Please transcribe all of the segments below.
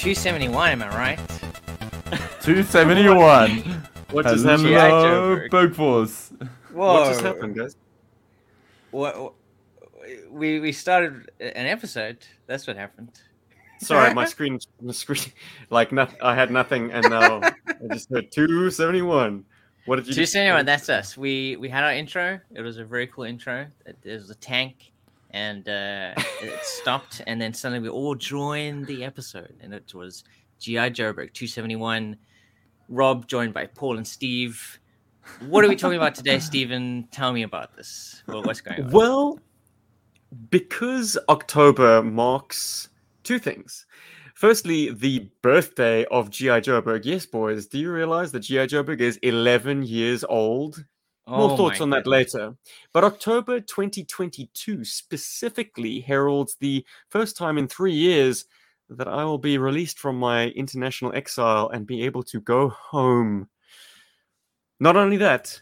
271, am I right? 271. What just Hello, happened? G.I. Joe. Bug Force. Whoa. What just happened, guys? What, what- we we started an episode. That's what happened. Sorry, my screen, my screen, like not, I had nothing, and now I just heard two seventy one. What did you? Two seventy one. That's us. We we had our intro. It was a very cool intro. It, it was a tank, and uh, it stopped, and then suddenly we all joined the episode, and it was GI Joburg two seventy one. Rob joined by Paul and Steve. What are we talking about today, Stephen? Tell me about this. Well, what's going on? Well, because October marks two things. Firstly, the birthday of G.I. Joburg. Yes, boys, do you realize that G.I. Joburg is 11 years old? More Oh thoughts on that goodness. later. But October 2022 specifically heralds the first time in three years that I will be released from my international exile and be able to go home. Not only that,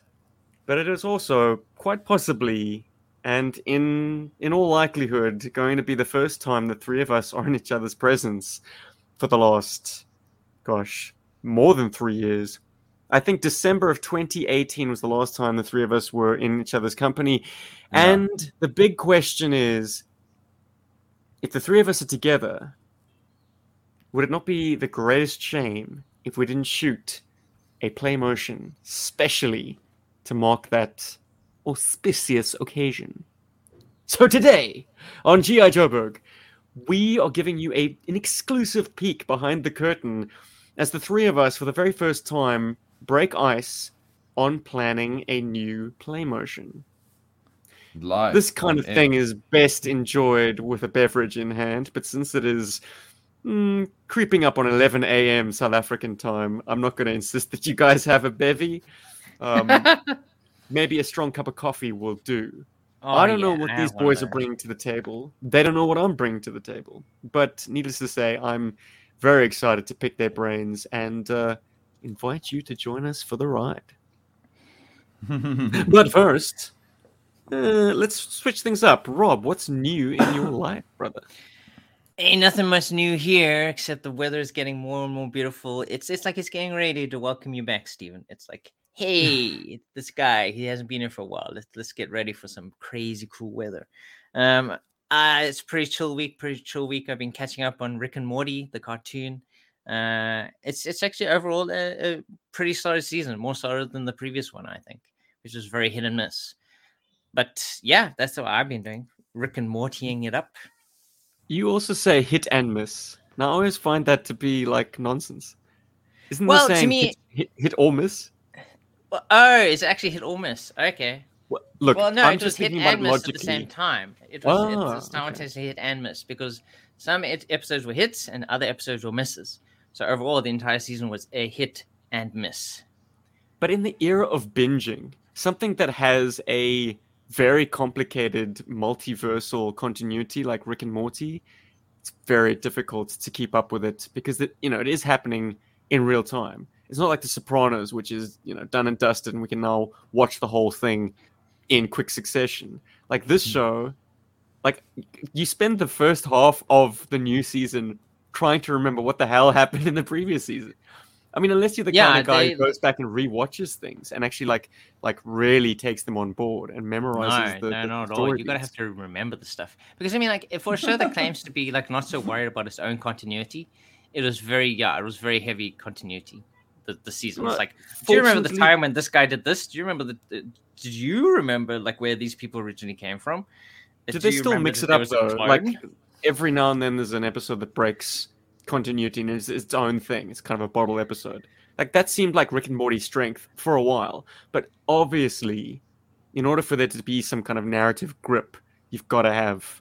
but it is also quite possibly and in in all likelihood going to be the first time the three of us are in each other's presence for the last gosh more than three years i think december of 2018 was the last time the three of us were in each other's company Yeah. and the big question is if the three of us are together would it not be the greatest shame if we didn't shoot a play motion specially to mark that auspicious occasion. So today on G.I. Joburg, we are giving you a, an exclusive peek behind the curtain as the three of us, for the very first time, break ice on planning a new play motion. Live. This kind of air. thing is best enjoyed with a beverage in hand, but since it is mm, creeping up on 11 a.m. South African time, I'm not going to insist that you guys have a bevy. Um, maybe a strong cup of coffee will do. Oh, I don't know what these boys are bringing to the table. They don't know what I'm bringing to the table. But needless to say, I'm very excited to pick their brains and uh, invite you to join us for the ride. But first, uh, let's switch things up. Rob, what's new in your life, brother? Ain't nothing much new here except the weather is getting more and more beautiful. It's it's like it's getting ready to welcome you back, Stephen. It's like, hey, this guy, he hasn't been here for a while. Let's let's get ready for some crazy cool weather. Um uh it's pretty chill week, pretty chill week. I've been catching up on Rick and Morty, the cartoon. Uh it's it's actually overall a, a pretty solid season, more solid than the previous one, I think, which was very hit and miss. But yeah, that's what I've been doing. Rick and Mortying it up. You also say hit and miss. Now, I always find that to be like nonsense. Isn't Well, the to saying me- hit, hit, hit or miss? Well, oh, it's actually hit or miss. Okay. Wha- Look, well, no, I'm it was just hit thinking and miss at the same time. It was, it Ah, was okay. hit and miss because some ep- episodes were hits and other episodes were misses. So overall, the entire season was a hit and miss. But in the era of binging, something that has a very complicated multiversal continuity like Rick and Morty, it's very difficult to keep up with it because it, you know, it is happening in real time. It's not like The Sopranos, which is, you know, done and dusted and we can now watch the whole thing in quick succession. Like this hmm. show, like you spend the first half of the new season trying to remember what the hell happened in the previous season. I mean, unless you're the Yeah, kind of guy they- who goes back and rewatches things and actually like like really takes them on board and memorizes No, the, no, the not at all. story You gotta have to remember the stuff because I mean, like, if for a show that claims to be like not so worried about its own continuity, it was very yeah, it was very heavy continuity. The, the season was like, do you remember the time when this guy did this? Do you remember the? the- Did you remember like where these people originally came from? Did, Do Do they still mix it up though? Like? Every now and then, there's an episode that breaks continuity and is its own thing. It's kind of a bottle episode. Like that seemed like Rick and Morty's strength for a while, but obviously, in order for there to be some kind of narrative grip, you've got to have,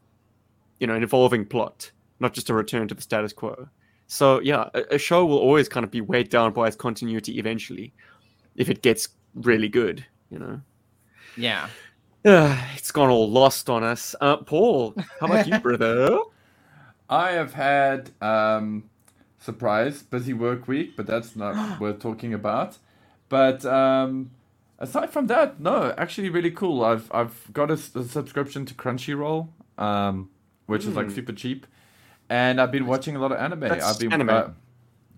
you know, an evolving plot, not just a return to the status quo. So yeah, a, a show will always kind of be weighed down by its continuity eventually, if it gets really good. You know. yeah. Uh, it's gone all lost on us. Uh, Paul, how about you, brother? I have had um, surprise busy work week, but that's not worth talking about. But um, aside from that, no, actually really cool. I've I've got a subscription to Crunchyroll, um, which is like Mm. super cheap, and I've been watching a lot of anime. That's I've been anime. uh,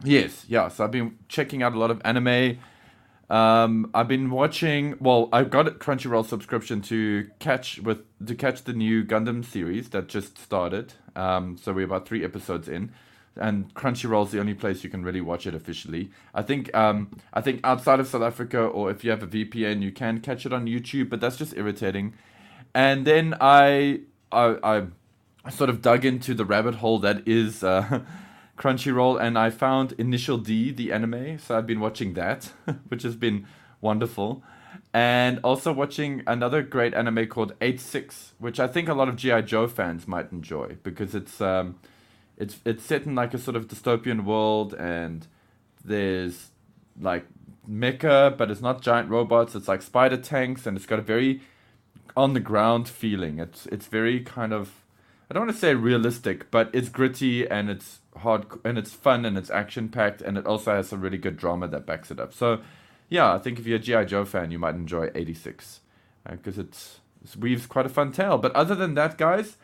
yes, yeah. So I've been checking out a lot of anime. Um, I've been watching. Well, I've got a Crunchyroll subscription to catch with to catch the new Gundam series that just started. Um, so we're about three episodes in, and Crunchyroll's the only place you can really watch it officially. I think. Um, I think outside of South Africa, or if you have a VPN, you can catch it on YouTube, but that's just irritating. And then I, I, I sort of dug into the rabbit hole that is uh, Crunchyroll, and I found Initial D, the anime. So I've been watching that, which has been wonderful, and also watching another great anime called Eight Six, which I think a lot of GI Joe fans might enjoy because it's um, it's it's set in like a sort of dystopian world, and there's like mecha, but it's not giant robots. It's like spider tanks, and it's got a very on the ground feeling. It's it's very kind of I don't want to say realistic, but it's gritty and it's hard and it's fun and it's action packed and it also has some really good drama that backs it up. So yeah, I think if you're a GI Joe fan, you might enjoy 86 because it's it weaves quite a fun tale. But other than that, guys,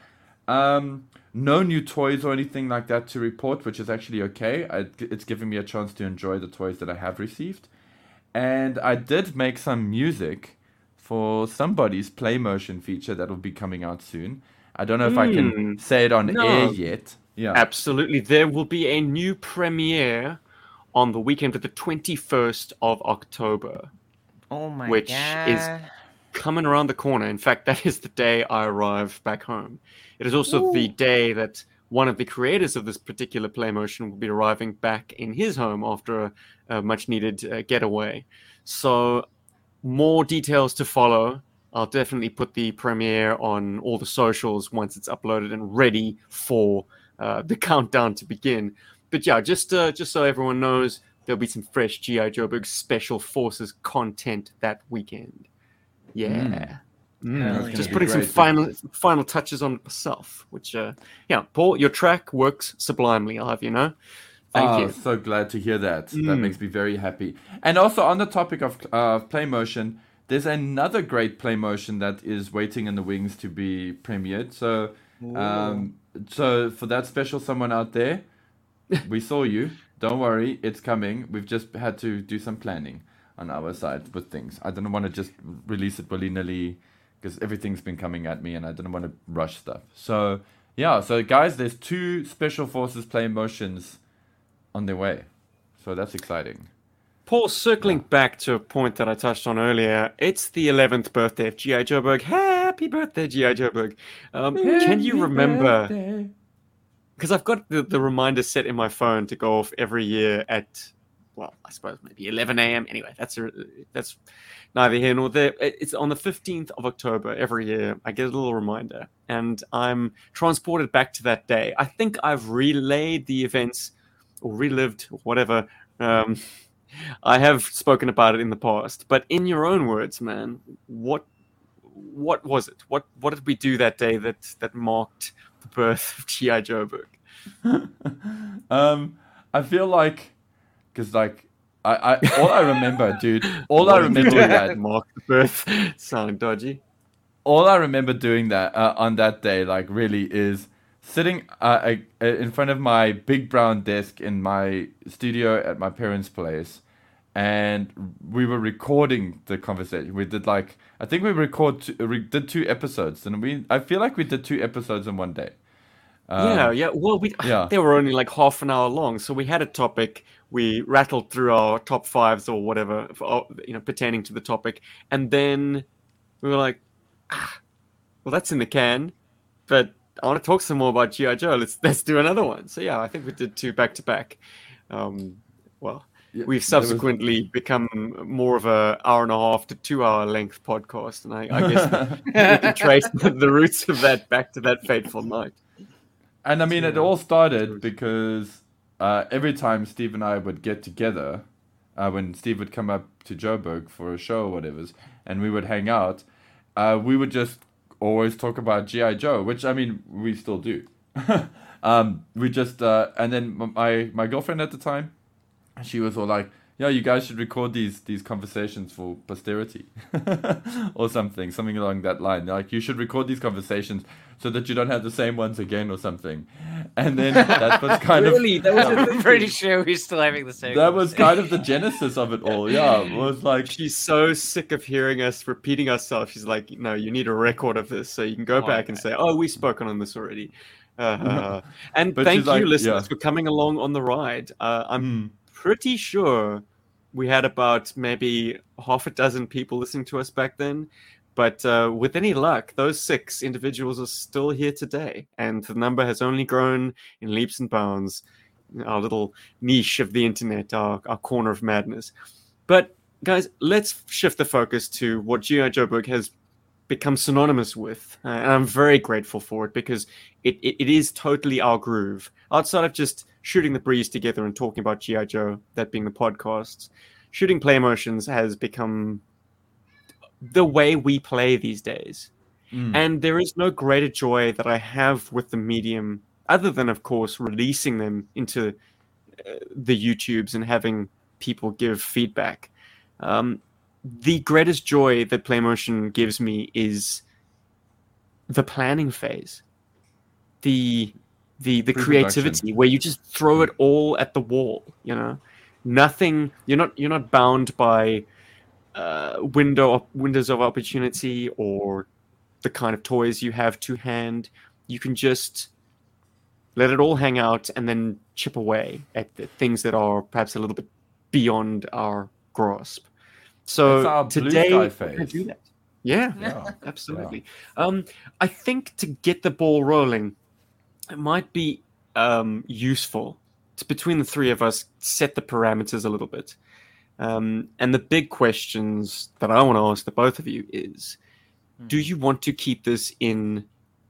um, no new toys or anything like that to report, which is actually okay. I, it's giving me a chance to enjoy the toys that I have received, and I did make some music for somebody's play motion feature that will be coming out soon. I don't know if I can Hmm. say it on No. air yet. Yeah. Absolutely. There will be a new premiere on the weekend of the 21st of October, Oh my Which god. is- coming around the corner. In fact, that is the day I arrive back home. It is also the day that one of the creators of this particular play motion will be arriving back in his home after a, a much needed uh, getaway. So, more details to follow. I'll definitely put the premiere on all the socials once it's uploaded and ready for uh, the countdown to begin. But yeah, just uh, just so everyone knows, there'll be some fresh GI Joburg Special Forces content that weekend. Yeah. Mm. Hell yeah. Just putting some great. final final touches on myself, which uh, yeah, Paul, your track works sublimely. I'll have you know. Thank oh, you. so glad to hear that. That Mm. makes me very happy. And also on the topic of uh, play motion, there's another great play motion that is waiting in the wings to be premiered. So, um, so for that special someone out there, we saw you. Don't worry, it's coming. We've just had to do some planning on our side with things. I don't want to just release it willy nilly because everything's been coming at me and I don't want to rush stuff. So, yeah, so guys, there's two special forces play motions on their way. So that's exciting. Paul, circling back to a point that I touched on earlier, it's the 11th birthday of G.I. Joburg. Happy birthday, G.I. Joburg. Um, can you remember? Because I've got the, the reminder set in my phone to go off every year at, well, I suppose maybe 11 a.m. Anyway, that's a, that's neither here nor there. It's on the 15th of October every year. I get a little reminder, and I'm transported back to that day. I think I've relayed the events or relived or whatever. Um, I have spoken about it in the past, but in your own words, man, what what was it? What what did we do that day that that marked the birth of GI Joburg? um, I feel like, because like, I, I all I remember, dude, all I remember that, marked the birth. Sounding dodgy. all I remember doing that uh, on that day, like, really is sitting uh, I- uh, in front of my big brown desk in my studio at my parents' place, and we were recording the conversation. We did like, I think we record two, we did two episodes, and we I feel like we did two episodes in one day. Um, yeah, yeah. Well, we yeah. they were only like half an hour long, so we had a topic. We rattled through our top fives or whatever, for, you know, pertaining to the topic, and then we were like, ah, "Well, that's in the can," but I want to talk some more about GI Joe. Let's let's do another one. So yeah, I think we did two back to back. Um, Well, Yeah, we've there was- subsequently become more of a hour and a half to two hour length podcast, and I, I guess we can trace the roots of that back to that fateful night. And I mean, it all started because uh, every time Steve and I would get together, uh, when Steve would come up to Joburg for a show or whatever, and we would hang out, uh, we would just always talk about GI Joe, which I mean, we still do. um, we just uh, and then my my girlfriend at the time, she was all like, yeah, you guys should record these these conversations for posterity, or something, something along that line. Like you should record these conversations so that you don't have the same ones again, or something. And then that was kind really, of that was I'm pretty sure we're still having the same. that was kind of the genesis of it all. Yeah, it was like She's so sick of hearing us repeating ourselves. She's like, no, you need a record of this so you can go Oh, back and okay. say, oh, we've spoken on this already. Uh, and But thank you, like, listeners, yeah. for coming along on the ride. Uh, I'm hmm, pretty sure we had about maybe half a dozen people listening to us back then. But uh, with any luck, those six individuals are still here today. And the number has only grown in leaps and bounds. Our little niche of the internet, our, our corner of madness. But guys, let's shift the focus to what G.I. Joburg has become synonymous with. Uh, and I'm very grateful for it because it, it, it is totally our groove. Outside of just shooting the breeze together and talking about G.I. Joe, that being the podcasts, shooting play motions has become the way we play these days. mm, And there is no greater joy that I have with the medium, other than, of course, releasing them into uh, the YouTubes and having people give feedback. Um, the greatest joy that PlayMotion gives me is the planning phase, the the the creativity where you just throw it all at the wall. You know, nothing. You're not you're not bound by uh, window windows of opportunity or the kind of toys you have to hand. You can just let it all hang out and then chip away at the things that are perhaps a little bit beyond our grasp. So That's our blue today, sky we're do that. Yeah, yeah. absolutely. Um, I think to get the ball rolling, it might be um, useful to between the three of us set the parameters a little bit. Um, and the big questions that I want to ask the both of you is: Do you want to keep this in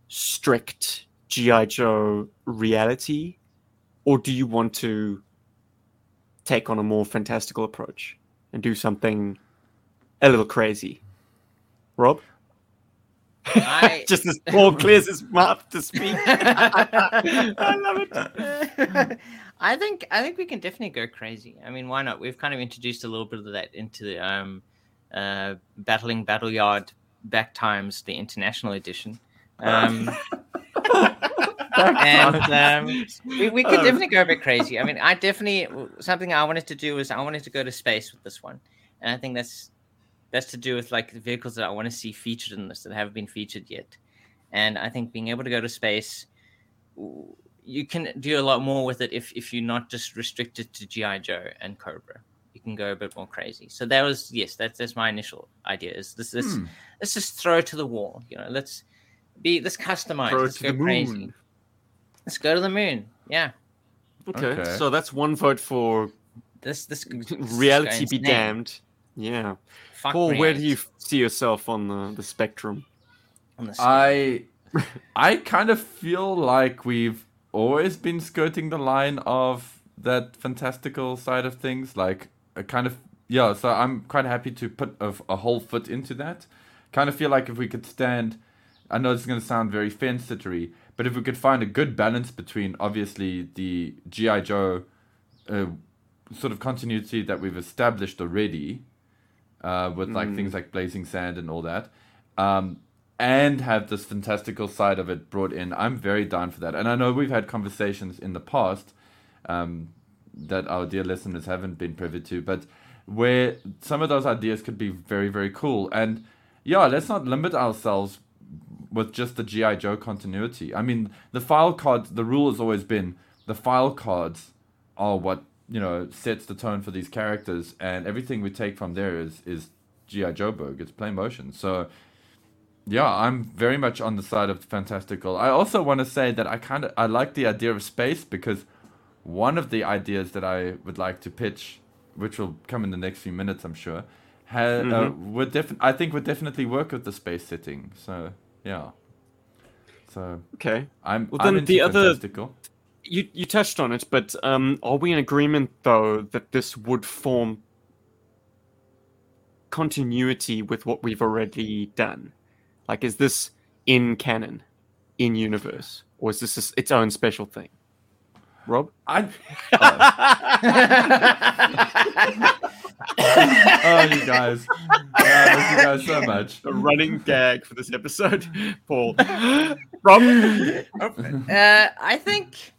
strict GI Joe reality, or do you want to take on a more fantastical approach and do something a little crazy? Rob? I- Just as Paul clears his mouth to speak. I love it. I think I think we can definitely go crazy. I mean, why not? We've kind of introduced a little bit of that into the um, uh, battling battle yard back times, the international edition. Um, and um, we, we could Oh. definitely go a bit crazy. I mean, I definitely something I wanted to do was I wanted to go to space with this one, and I think that's that's to do with like the vehicles that I want to see featured in this that haven't been featured yet. And I think being able to go to space, you can do a lot more with it if if you're not just restricted to GI Joe and Cobra. You can go a bit more crazy. So that was yes, that's that's my initial idea. Is this this Hmm. let's just throw it to the wall. You know, let's be let's customize. Throw it let's to go the crazy. moon. Let's go to the moon. Yeah. Okay, Okay. so that's one vote for This this, this reality be insane. damned. Yeah. Fuck Paul, where do you see yourself on the, the spectrum? On the scale. I I kind of feel like we've always been skirting the line of that fantastical side of things. Like a kind of yeah. So I'm quite happy to put a, a whole foot into that. Kind of feel like if we could stand. I know it's going to sound very fence but if we could find a good balance between obviously the GI Joe uh, sort of continuity that we've established already, uh, with like Mm. things like Blazing Sand and all that, um, and have this fantastical side of it brought in. I'm very down for that. And I know we've had conversations in the past um, that our dear listeners haven't been privy to, but where some of those ideas could be very, very cool. And yeah, let's not limit ourselves with just the GI Joe continuity. I mean, the file cards. The rule has always been the file cards are what you know sets the tone for these characters, and everything we take from there is is GI Joburg. It's play motion. So yeah, I'm very much on the side of fantastical. I also want to say that I kind of I like the idea of space because one of the ideas that I would like to pitch, which will come in the next few minutes, I'm sure, ha- uh, Mhm. would def- I think would definitely work with the space setting. So yeah, so Okay. I'm Well, I'm then into the other-. You you touched on it, but um, are we in agreement though that this would form continuity with what we've already done? Like, is this in canon, in universe, or is this its own special thing? Rob? I Oh, you guys. Yeah, I miss you guys so much. The running gag for this episode, Paul. Rob. Uh, I think.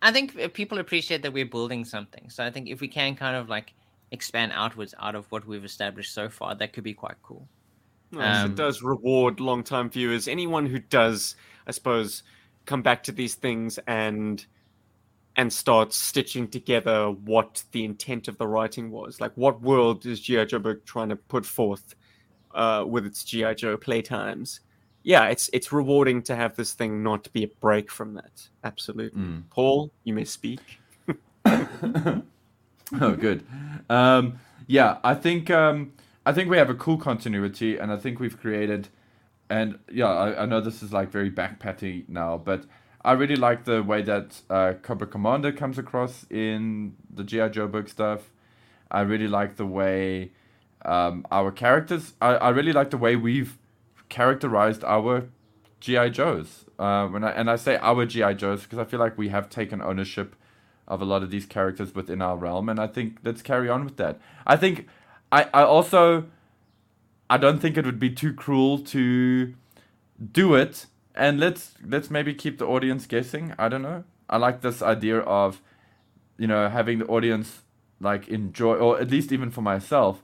I think people appreciate that we're building something. So I think if we can kind of like expand outwards out of what we've established so far, that could be quite cool. Yes, Um, it does reward long-time viewers. Anyone who does, I suppose, come back to these things and and start stitching together what the intent of the writing was. Like, what world is GI Joburg trying to put forth uh, with its GI Joe playtimes? Yeah, it's it's rewarding to have this thing not be a break from that. Absolutely, Mm. Paul, you may speak. oh, good. Um, yeah, I think um, I think we have a cool continuity, and I think we've created. And yeah, I, I know this is like very backpatty now, but I really like the way that uh, Cobra Commander comes across in the GI Joburg stuff. I really like the way um, our characters. I, I really like the way we've characterized our GI Joes. Uh, when I, and I say our GI Joes because I feel like we have taken ownership of a lot of these characters within our realm, and I think let's carry on with that. I think I, I also I don't think it would be too cruel to do it, and let's let's maybe keep the audience guessing. I don't know. I like this idea of you know having the audience like enjoy, or at least even for myself,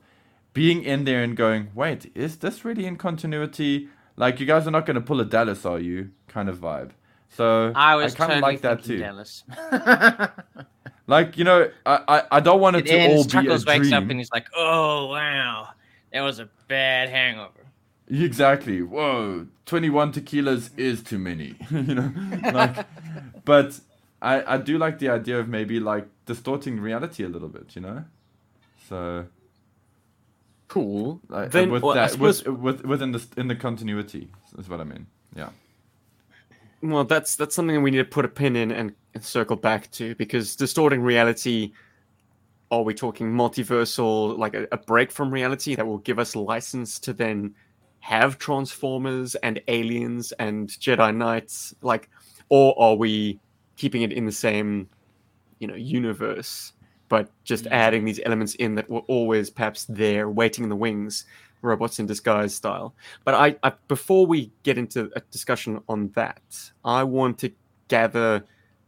being in there and going, wait, is this really in continuity? Like you guys are not going to pull a Dallas, are you? Kind of vibe. So I was kind totally of like that too. Dallas. Like you know, I I, I don't want it, it to all ends, be a Chuckles wakes up and he's like, "Oh wow, that was a bad hangover." Exactly. Whoa, twenty-one tequilas is too many. you know, like, but I I do like the idea of maybe like distorting reality a little bit. You know, so Cool. like, Then, with well, that suppose- with, with within the in the continuity is what I mean. Yeah. Well, that's that's something we need to put a pin in and, and circle back to because distorting reality. Are we talking multiversal, like a, a break from reality that will give us license to then have Transformers and aliens and Jedi Knights, like, or are we keeping it in the same, you know, universe, but just mm. adding these elements in that were always perhaps there, waiting in the wings, robots in disguise style? But I, I before we get into a discussion on that, I want to gather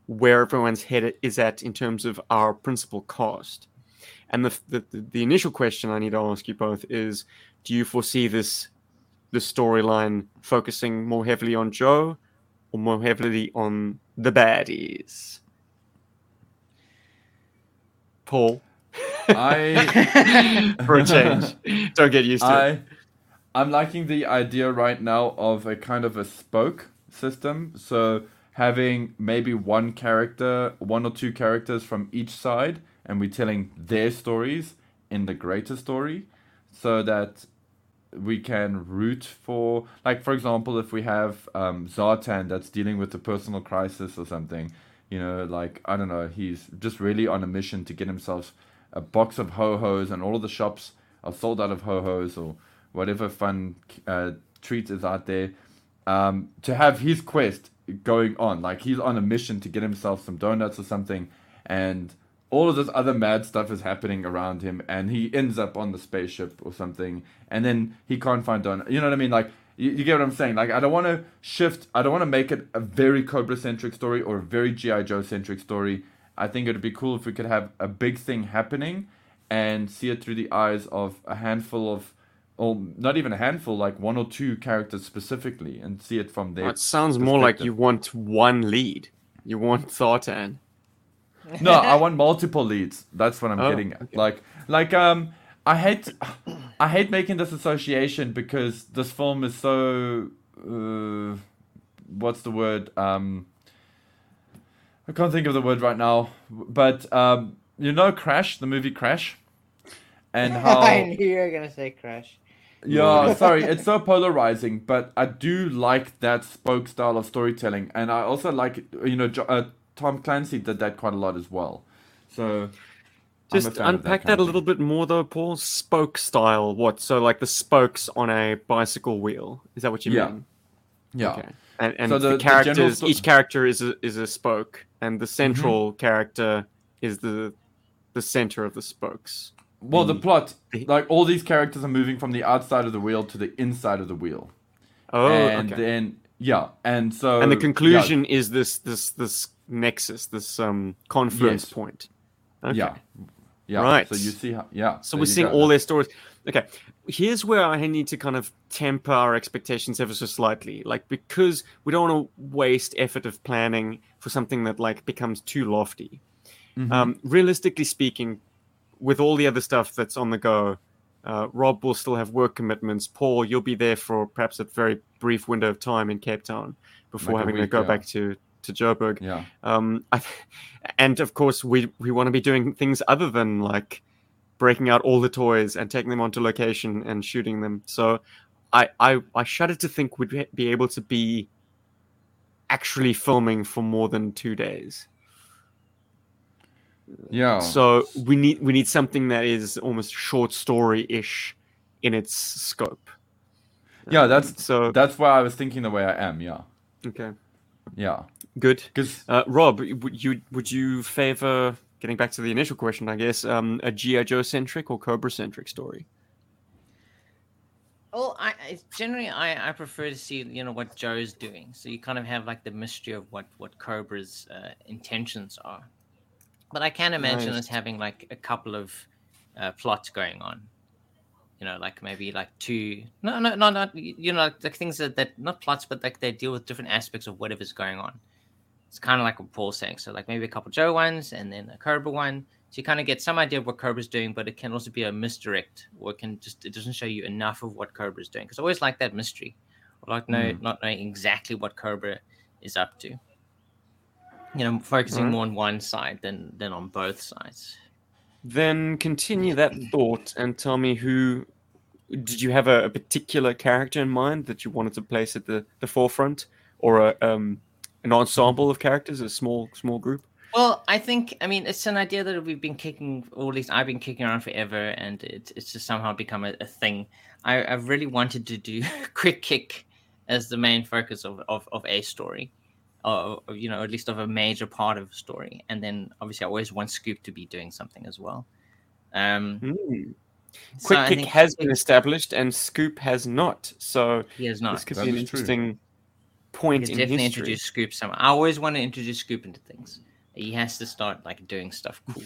where everyone's head is at in terms of our principal cast. And the, the the initial question I need to ask you both is: Do you foresee this the storyline focusing more heavily on Joe or more heavily on the baddies? Paul, I for a change, don't get used to it. I I'm liking the idea right now of a kind of a spoke system. So having maybe one character, one or two characters from each side, and we're telling their stories in the greater story, so that we can root for, like for example, if we have um, Zartan that's dealing with a personal crisis or something, you know, like I don't know, he's just really on a mission to get himself a box of ho hos, and all of the shops are sold out of ho hos or whatever fun uh, treat is out there. Um, to have his quest going on, like he's on a mission to get himself some donuts or something, and all of this other mad stuff is happening around him, and he ends up on the spaceship or something, and then he can't find donuts. You know what I mean? Like you, you get what I'm saying? Like I don't want to shift. I don't want to make it a very Cobra centric story or a very GI Joe centric story. I think it would be cool if we could have a big thing happening and see it through the eyes of a handful of, or not even a handful, like one or two characters specifically, and see it from their. It sounds more like you want one lead. You want Zartan. no, I want multiple leads. That's what I'm Oh, getting at. okay. Like, like um, I hate, I hate making this association because this film is so, uh, what's the word? Um, I can't think of the word right now. But um, you know, Crash, the movie Crash, and how I knew you were gonna say Crash. yeah, sorry, it's so polarizing, but I do like that spoke style of storytelling, and I also like you know Jo- uh, Tom Clancy did that quite a lot as well. So Just unpack kind that, a little bit more, though, Paul. Spoke style. What? So, like the spokes on a bicycle wheel. Is that what you Yeah. mean? Yeah, Okay. And, and So the- the, the characters, sto- each character is a, is a spoke, and the central Mm-hmm. character is the the center of the spokes. Well, the the- plot, like all these characters are moving from the outside of the wheel to the inside of the wheel, oh, and okay. then yeah, and so and the yeah, conclusion is this this this nexus, this um confluence Yes. point. Okay. yeah, yeah. Right. So you see how, yeah. So we're seeing go. all their stories. Okay, here's where I need to kind of temper our expectations ever so slightly, like because we don't want to waste effort of planning for something that like becomes too lofty. Mhm. Um, realistically speaking, with all the other stuff that's on the go, uh, Rob will still have work commitments. Paul, you'll be there for perhaps a very brief window of time in Cape Town before Like having week, to go yeah. back to to Joburg. yeah. Um, I, and of course, we we want to be doing things other than like breaking out all the toys and taking them onto location and shooting them. So, I I, I shudder to think we'd be- be able to be actually filming for more than two days. Yeah. So we need we need something that is almost short story ish in its scope. yeah, that's So that's why I was thinking the way I am. Yeah. okay, Yeah. good. Because Uh, Rob, would you would you favor getting back to the initial question? I guess um, a GI Joe centric or Cobra centric story? Well, I, I generally I, I prefer to see you know what Joe's doing, so you kind of have like the mystery of what what Cobra's uh, intentions are. But I can imagine Nice. us having like a couple of uh, plots going on. You know, like maybe like two no no no not you know like, like things that, that not plots but like they deal with different aspects of whatever's going on. It's kind of like what Paul's saying. So like maybe a couple Joe ones and then a Cobra one. So you kind of get some idea of what Cobra's doing, but it can also be a misdirect, or it can just it doesn't show you enough of what Cobra's doing. Because I always like that mystery, or like no, Mm. not knowing exactly what Cobra is up to. You know, focusing Alright. more on one side than than on both sides. Then continue that thought and tell me who. Did you have a, a particular character in mind that you wanted to place at the, the forefront, or a, um, an ensemble of characters, a small small group? Well, I think I mean it's an idea that we've been kicking, or at least I've been kicking around forever, and it's it's just somehow become a, a thing. I, I've really wanted to do Quick Kick as the main focus of, of, of a story, or, or, you know, at least of a major part of a story, and then obviously I always want Scoop to be doing something as well. Um, Hmm. so Quick I Kick think has been established, and Scoop has not. So he has not. this could That be an is true. interesting point could in definitely history. introduce Scoop some. I always want to introduce Scoop into things. He has to start like doing stuff cool.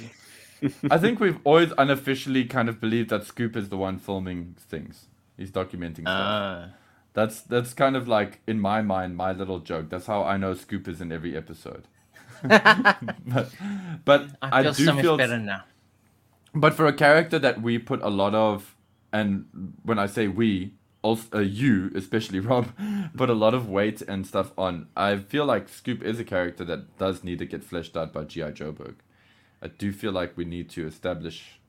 I think we've always unofficially kind of believed that Scoop is the one filming things. He's documenting stuff. Uh, That's that's kind of like in my mind my little joke. That's how I know Scoop is in every episode. but but I I, do so much feel better now. but for a character that we put a lot of and when I say we also uh, you especially Rob put a lot of weight and stuff on. I feel like Scoop is a character that does need to get fleshed out by GI Joburg. I do feel like we need to establish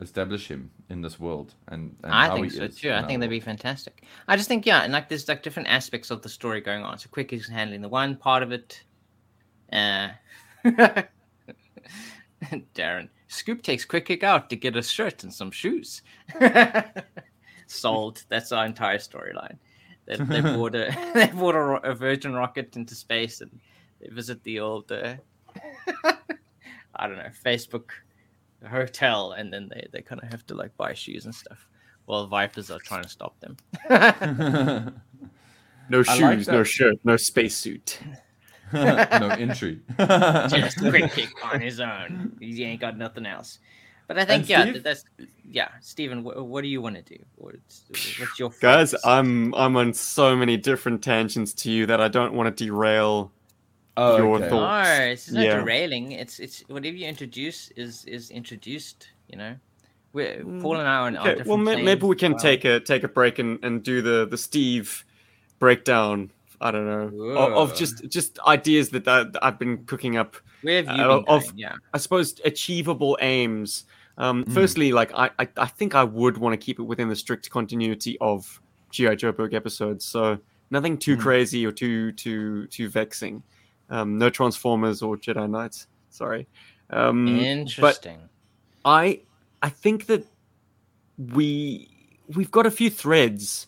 establish him in this world and, and I think so too. I think that'd be fantastic. I just think yeah, and like there's like different aspects of the story going on. So Quick is handling the one part of it. Uh Darren Scoop takes Quick Kick out to get a shirt and some shoes. Sold. That's our entire storyline. They, they bought a they bought a, a Virgin rocket into space and they visit the old uh, I don't know Facebook hotel and then they, they kind of have to like buy shoes and stuff while Vipers are trying to stop them. No I like shoes, no shirt, no spacesuit. no entry. Just quick kick on his own. He ain't got nothing else. But I think And yeah, Steve? that's yeah, Stephen. Wh- what do you want to do? What's, what's your Guys. I'm I'm on so many different tangents to you that I don't want to derail. Oh, Your okay. thoughts. no, it's not Yeah. derailing. It's it's whatever you introduce is is introduced. You know, we're Mm, Paul and I are on, on Okay, different well, ma- maybe we can well. take a take a break and, and do the the Steve breakdown. I don't know of, of just just ideas that, that I've been cooking up. Where have you uh, been of- Yeah, I suppose achievable aims. Um, Mm. Firstly, like I, I I think I would want to keep it within the strict continuity of GI Joe Joburg episodes. So nothing too Mm. crazy or too too too vexing. Um, no Transformers or Jedi Knights. Sorry. Um, but interesting. I I think that we we've got a few threads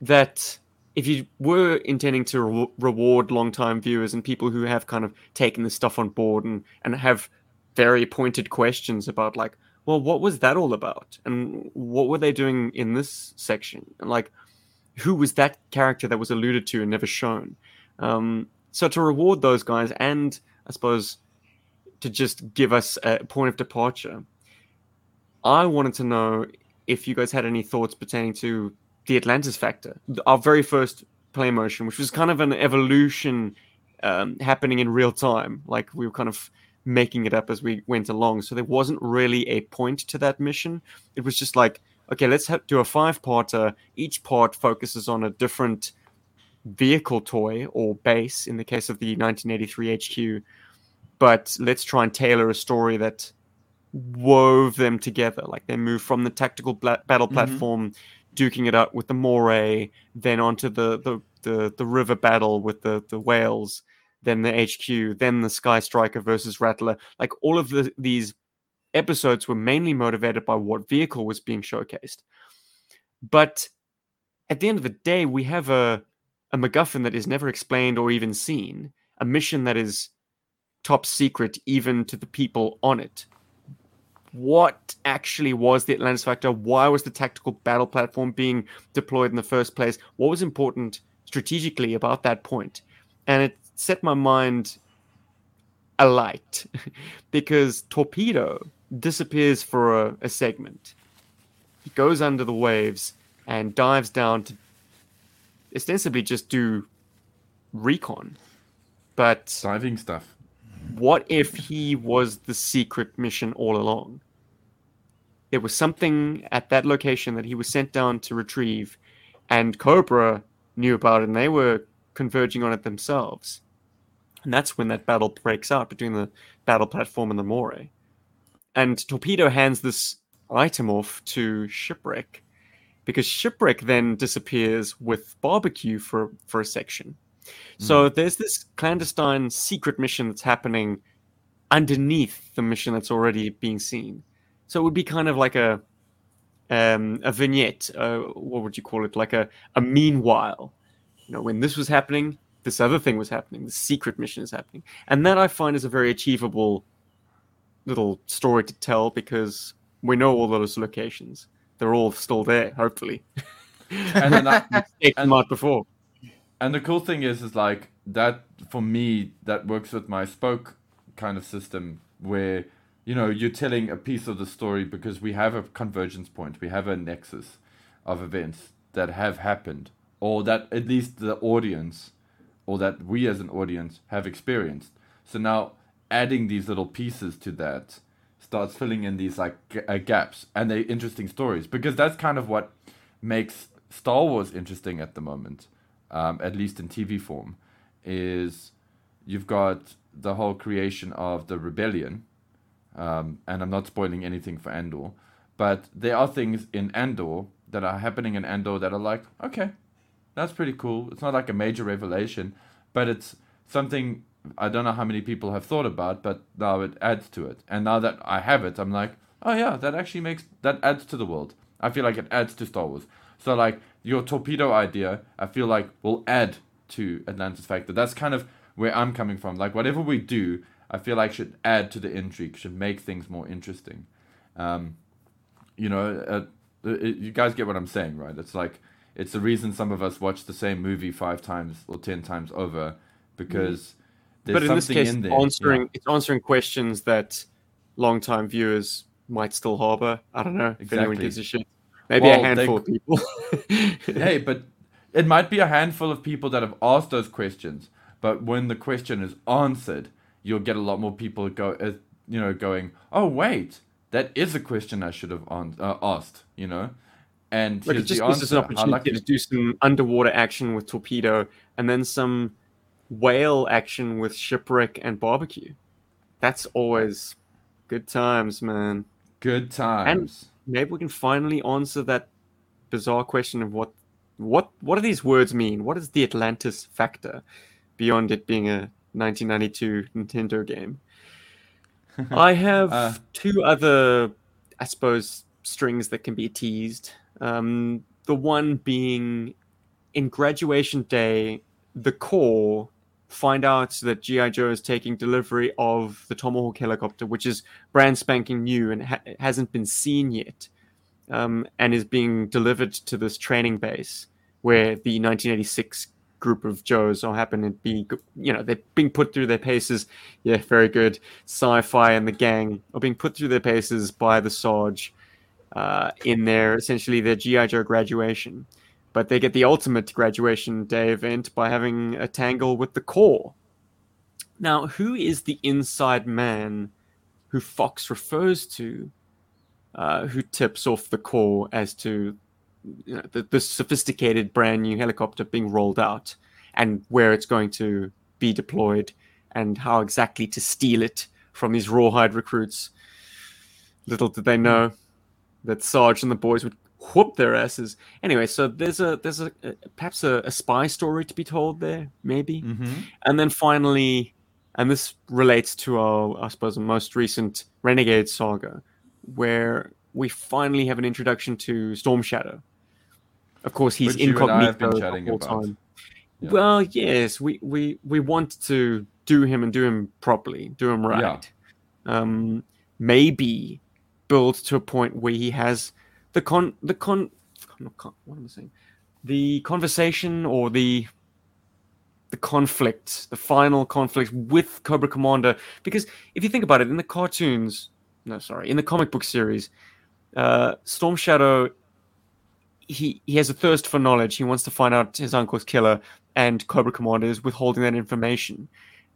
that if you were intending to re- reward long-time viewers and people who have kind of taken this stuff on board and and have very pointed questions about like well, what was that all about? And what were they doing in this section? And like, who was that character that was alluded to and never shown? Um, so to reward those guys and I suppose to just give us a point of departure, I wanted to know if you guys had any thoughts pertaining to the Atlantis factor, our very first play motion, which was kind of an evolution um, happening in real time. Like we were kind of making it up as we went along. So there wasn't really a point to that mission. It was just like, okay, let's do a five parter. Each part focuses on a different vehicle toy or base in the case of the 1983 HQ. But let's try and tailor a story that wove them together. Like they move from the tactical bla- battle Mhm. platform, duking it out with the Moray, then onto the, the, the, the river battle with the, the whales, then the HQ, then the Sky Striker versus Rattler. Like all of the, these episodes were mainly motivated by what vehicle was being showcased. But at the end of the day, we have a, a MacGuffin that is never explained or even seen, a mission that is top secret even to the people on it. What actually was the Atlantis Factor? Why was the tactical battle platform being deployed in the first place? What was important strategically about that point? And it set my mind alight because Torpedo disappears for a, a segment. He goes under the waves and dives down to ostensibly just do recon. But Diving stuff. what if he was the secret mission all along? There was something at that location that he was sent down to retrieve, and Cobra knew about it, and they were converging on it themselves. And that's when that battle breaks out between the battle platform and the Moray. And Torpedo hands this item off to Shipwreck, because Shipwreck then disappears with Barbecue for, for a section. So there's this clandestine secret mission that's happening underneath the mission that's already being seen. So it would be kind of like a um, a vignette. Uh, what would you call it? Like a a meanwhile. You know, when this was happening, this other thing was happening. The secret mission is happening, and that I find is a very achievable little story to tell because we know all those locations. They're all still there, hopefully. And then I, And- before. and the cool thing is, is like that for me. That works with my spoke kind of system, where you know you're telling a piece of the story because we have a convergence point, we have a nexus of events that have happened, or that at least the audience, or that we as an audience have experienced. So now adding these little pieces to that starts filling in these like g- uh, gaps and they interesting stories because that's kind of what makes Star Wars interesting at the moment, um, at least in TV form, is you've got the whole creation of the rebellion, um, and I'm not spoiling anything for Andor, but there are things in Andor that are happening in Andor that are like, okay, that's pretty cool. It's not like a major revelation, but it's something I don't know how many people have thought about, but now it adds to it. And now that I have it, I'm like, oh yeah, that actually makes that adds to the world. I feel like it adds to Star Wars. So like your torpedo idea, I feel like will add to Atlantis Factor. That's kind of where I'm coming from. Like whatever we do, I feel like should add to the intrigue, should make things more interesting. Um, you know, uh, it, you guys get what I'm saying, right? It's like it's the reason some of us watch the same movie five times or ten times over because there's but in this case, in answering Yeah. it's answering questions that long-time viewers might still harbor. I don't know if anyone gives a shit. Maybe Well, a they handful of people. hey, but it might be a handful of people that have asked those questions, but when the question is answered, you'll get a lot more people go, uh, you know, going, "Oh wait, that is a question I should have an- uh, asked," you know, and like it just gives us an opportunity lucky- to do some underwater action with torpedo, and then some whale action with shipwreck and barbecue. That's always good times, man. Good times. Maybe we can finally answer that bizarre question of what what what do these words mean? What is the Atlantis factor beyond it being a 1992 Nintendo game? I have Uh, two other, I suppose, strings that can be teased. Um, the one being in graduation day, the core find out that GI Joe is taking delivery of the Tomahawk helicopter, which is brand spanking new and ha- hasn't been seen yet, um, and is being delivered to this training base where the 1986 group of Joes are happening to be, you know, they're being put through their paces. Yeah, very good. Sci-fi and the gang are being put through their paces by the Sarge uh, in their essentially their GI Joe graduation but they get the ultimate graduation day event by having a tangle with the core. Now, who is the inside man who Fox refers to, uh, who tips off the core as to you know, the, the sophisticated brand new helicopter being rolled out and where it's going to be deployed and how exactly to steal it from these rawhide recruits? Little did they know that Sarge and the boys would whoop their asses. Anyway, so there's a there's a, a perhaps a, a, spy story to be told there, maybe. Mm-hmm. And then finally, and this relates to our I suppose most recent Renegade saga, where we finally have an introduction to Storm Shadow. Of course, he's Which you and I have been incognito chatting the whole about. time. Yeah. Well, yes, we, we we want to do him and do him properly, do him right. Um, maybe build to a point where he has the con the con, what am I saying? The conversation or the the conflict, the final conflict with Cobra Commander. Because if you think about it, in the cartoons, no, sorry, in the comic book series, uh, Storm Shadow, he he has a thirst for knowledge. He wants to find out his uncle's killer, and Cobra Commander is withholding that information,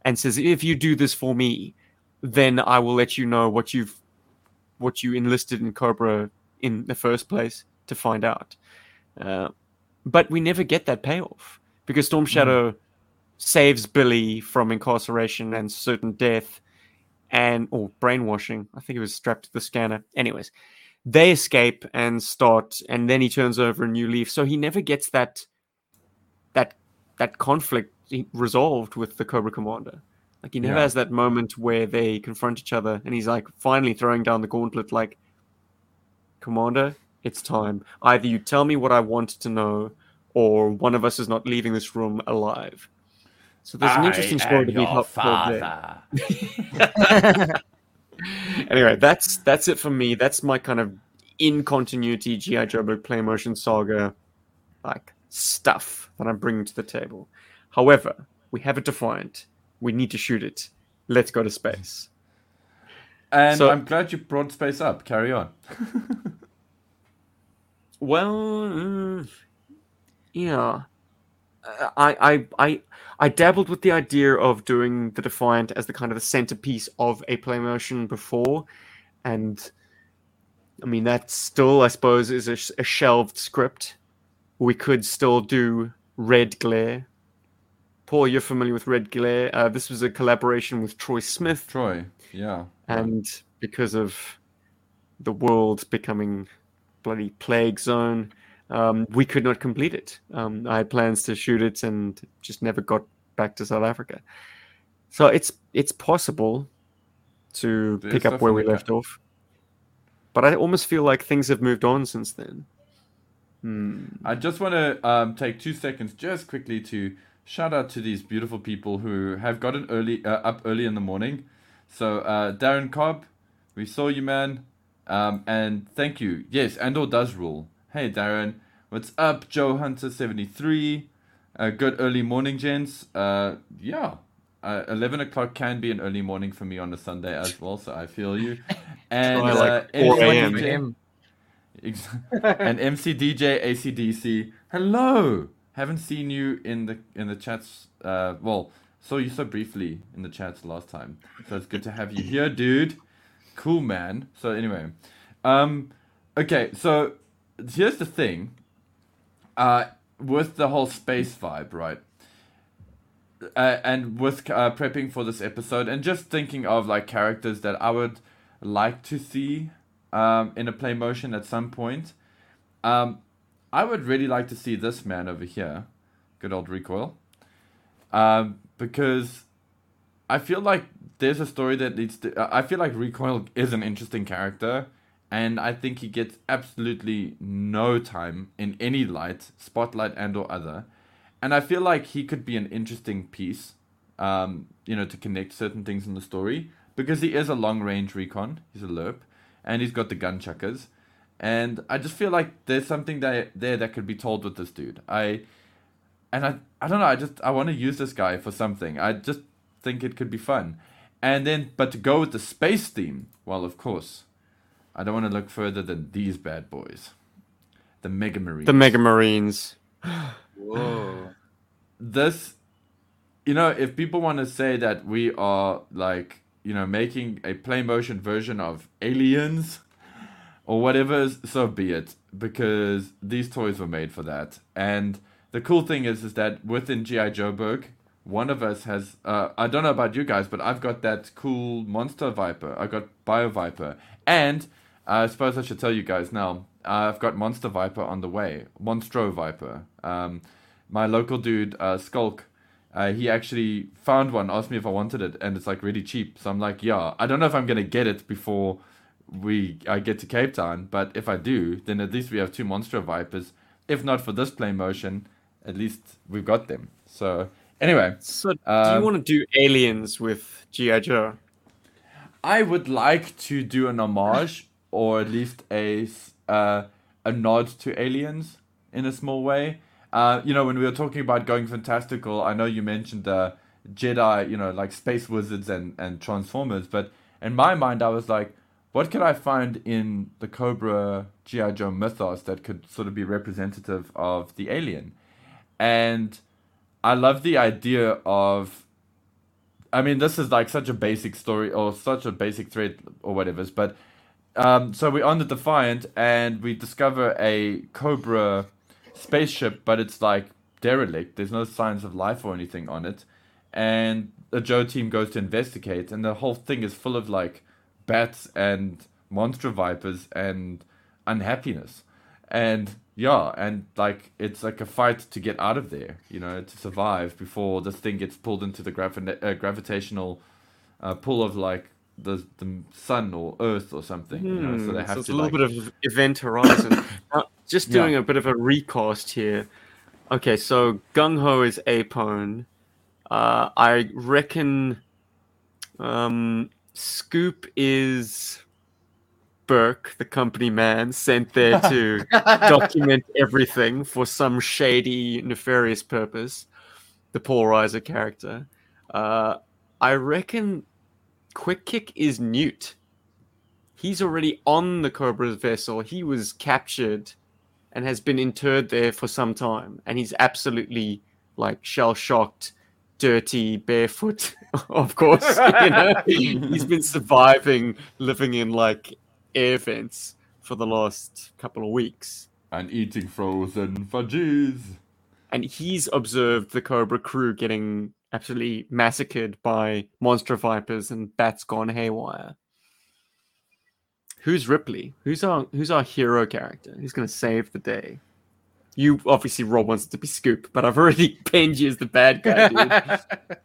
and says, "If you do this for me, then I will let you know what you've what you enlisted in Cobra in the first place to find out." Uh, but we never get that payoff because Storm Shadow saves Billy from incarceration and certain death and or brainwashing. I think he was strapped to the scanner. Anyways, they escape and start, and then he turns over a new leaf. So he never gets that that that conflict resolved with the Cobra Commander. Like he never Yeah. has that moment where they confront each other, and he's like finally throwing down the gauntlet, like, Commander, it's time. Either you tell me what I want to know, or one of us is not leaving this room alive. So there's an interesting story to be there. anyway, that's that's it for me. That's my kind of in continuity GI Joe book play motion saga like stuff that I'm bringing to the table. However, we have a defined. We need to shoot it. Let's go to space. And So- I'm glad you brought space up. Carry on. Well, uh, yeah. I, I, I, I dabbled with the idea of doing the Defiant as the kind of the centerpiece of a play motion before, and I mean that still, I suppose, is a, a shelved script. We could still do Red Glare. Paul, you're familiar with Red Glare. Uh, this was a collaboration with Troy Smith Troy. Yeah. And because of the world becoming bloody plague zone, um, we could not complete it. Um, I had plans to shoot it and just never got back to South Africa. So it's it's possible to There's pick up where we left off, but I almost feel like things have moved on since then. Hmm. I just want to um, take two seconds, just quickly, to shout out to these beautiful people who have gotten early uh, up early in the morning. So uh, Darren Cobb, we saw you, man, um, and thank you. Yes, Andor does rule. Hey, Darren, what's up, Joe Hunter seventy three? Uh, good early morning, gents. Uh, yeah. Uh, 11 o'clock can be an early morning for me on a Sunday as well, so I feel you. And Oh, like 4 a.m.. And MC DJ ACDC. Hello. Haven't seen you in the in the chats. Uh, well, saw you so briefly in the chats last time. So it's good to have you here, dude. Cool, man. So anyway, um, okay. So here's the thing. Uh, with the whole space vibe, right? Uh, and with uh, prepping for this episode and just thinking of like characters that I would like to see um, in a play motion at some point. Um, I would really like to see this man over here, good old Recoil, um, because I feel like there's a story that needs to. I feel like Recoil is an interesting character, and I think he gets absolutely no time in any light, spotlight and or other, and I feel like he could be an interesting piece um, you know, to connect certain things in the story because he is a long range recon. He's a LRRP, and he's got the gun chuckers. And I just feel like there's something that there that could be told with this dude. I and I I don't know. I just I want to use this guy for something. I just think it could be fun. And then, but to go with the space theme, well, of course, I don't want to look further than these bad boys, the Mega Marines. The Mega Marines. Whoa. this you know if people want to say that we are like you know making a play motion version of aliens or whatever so be it because these toys were made for that and the cool thing is is that within gi joburg one of us has uh, i don't know about you guys but i've got that cool monster viper. I got bio viper. And i suppose i should tell you guys now i've got monster viper on the way. Monstro viper. Um, my local dude uh, skulk uh, he actually found one asked me if i wanted it and it's like really cheap. So i'm like yeah. I don't know if i'm gonna get it before we I get to Cape Town, but if I do, then at least we have two Monstro Vipers. If not for this play motion, at least we've got them. So anyway, So, do Um, you want to do aliens with G.I. Joe? I would like to do an homage or at least a uh, a nod to aliens in a small way. Uh, you know, when we were talking about going fantastical, I know you mentioned uh, Jedi, you know, like space wizards and and Transformers, but in my mind, I was like, what could I find in the Cobra GI Joe mythos that could sort of be representative of the alien? And I love the idea of I mean, this is like such a basic story or such a basic thread or whatever. But um, so we're on the Defiant and we discover a Cobra spaceship, but it's like derelict. There's no signs of life or anything on it. And the Joe team goes to investigate, and the whole thing is full of like bats and monster vipers and unhappiness. And yeah, and like it's like a fight to get out of there, you know, to survive before this thing gets pulled into the gravi- uh, gravitational uh, pull of like the the sun or Earth or something. You know, so they Hmm, have it's to a little like, bit of event horizon. Now, just Yeah. doing a bit of a recast here. Okay, so Gung Ho is Apone. Uh, I reckon um, Scoop is Burke, the company man, sent there to document everything for some shady, nefarious purpose. The Paul Reiser character. Uh, I reckon Quick Kick is Newt. He's already on the Cobra's vessel. He was captured and has been interred there for some time. And he's absolutely like shell shocked, dirty, barefoot, of course. you know? he's been surviving, living in like air vents for the last couple of weeks. and eating frozen fudges. and he's observed the Cobra crew getting absolutely massacred by monster vipers and bats gone haywire. Who's Ripley? Who's our who's our hero character? Who's going to save the day? You obviously Rob wants it to be Scoop, but I've already pinned you as the bad guy. Dude.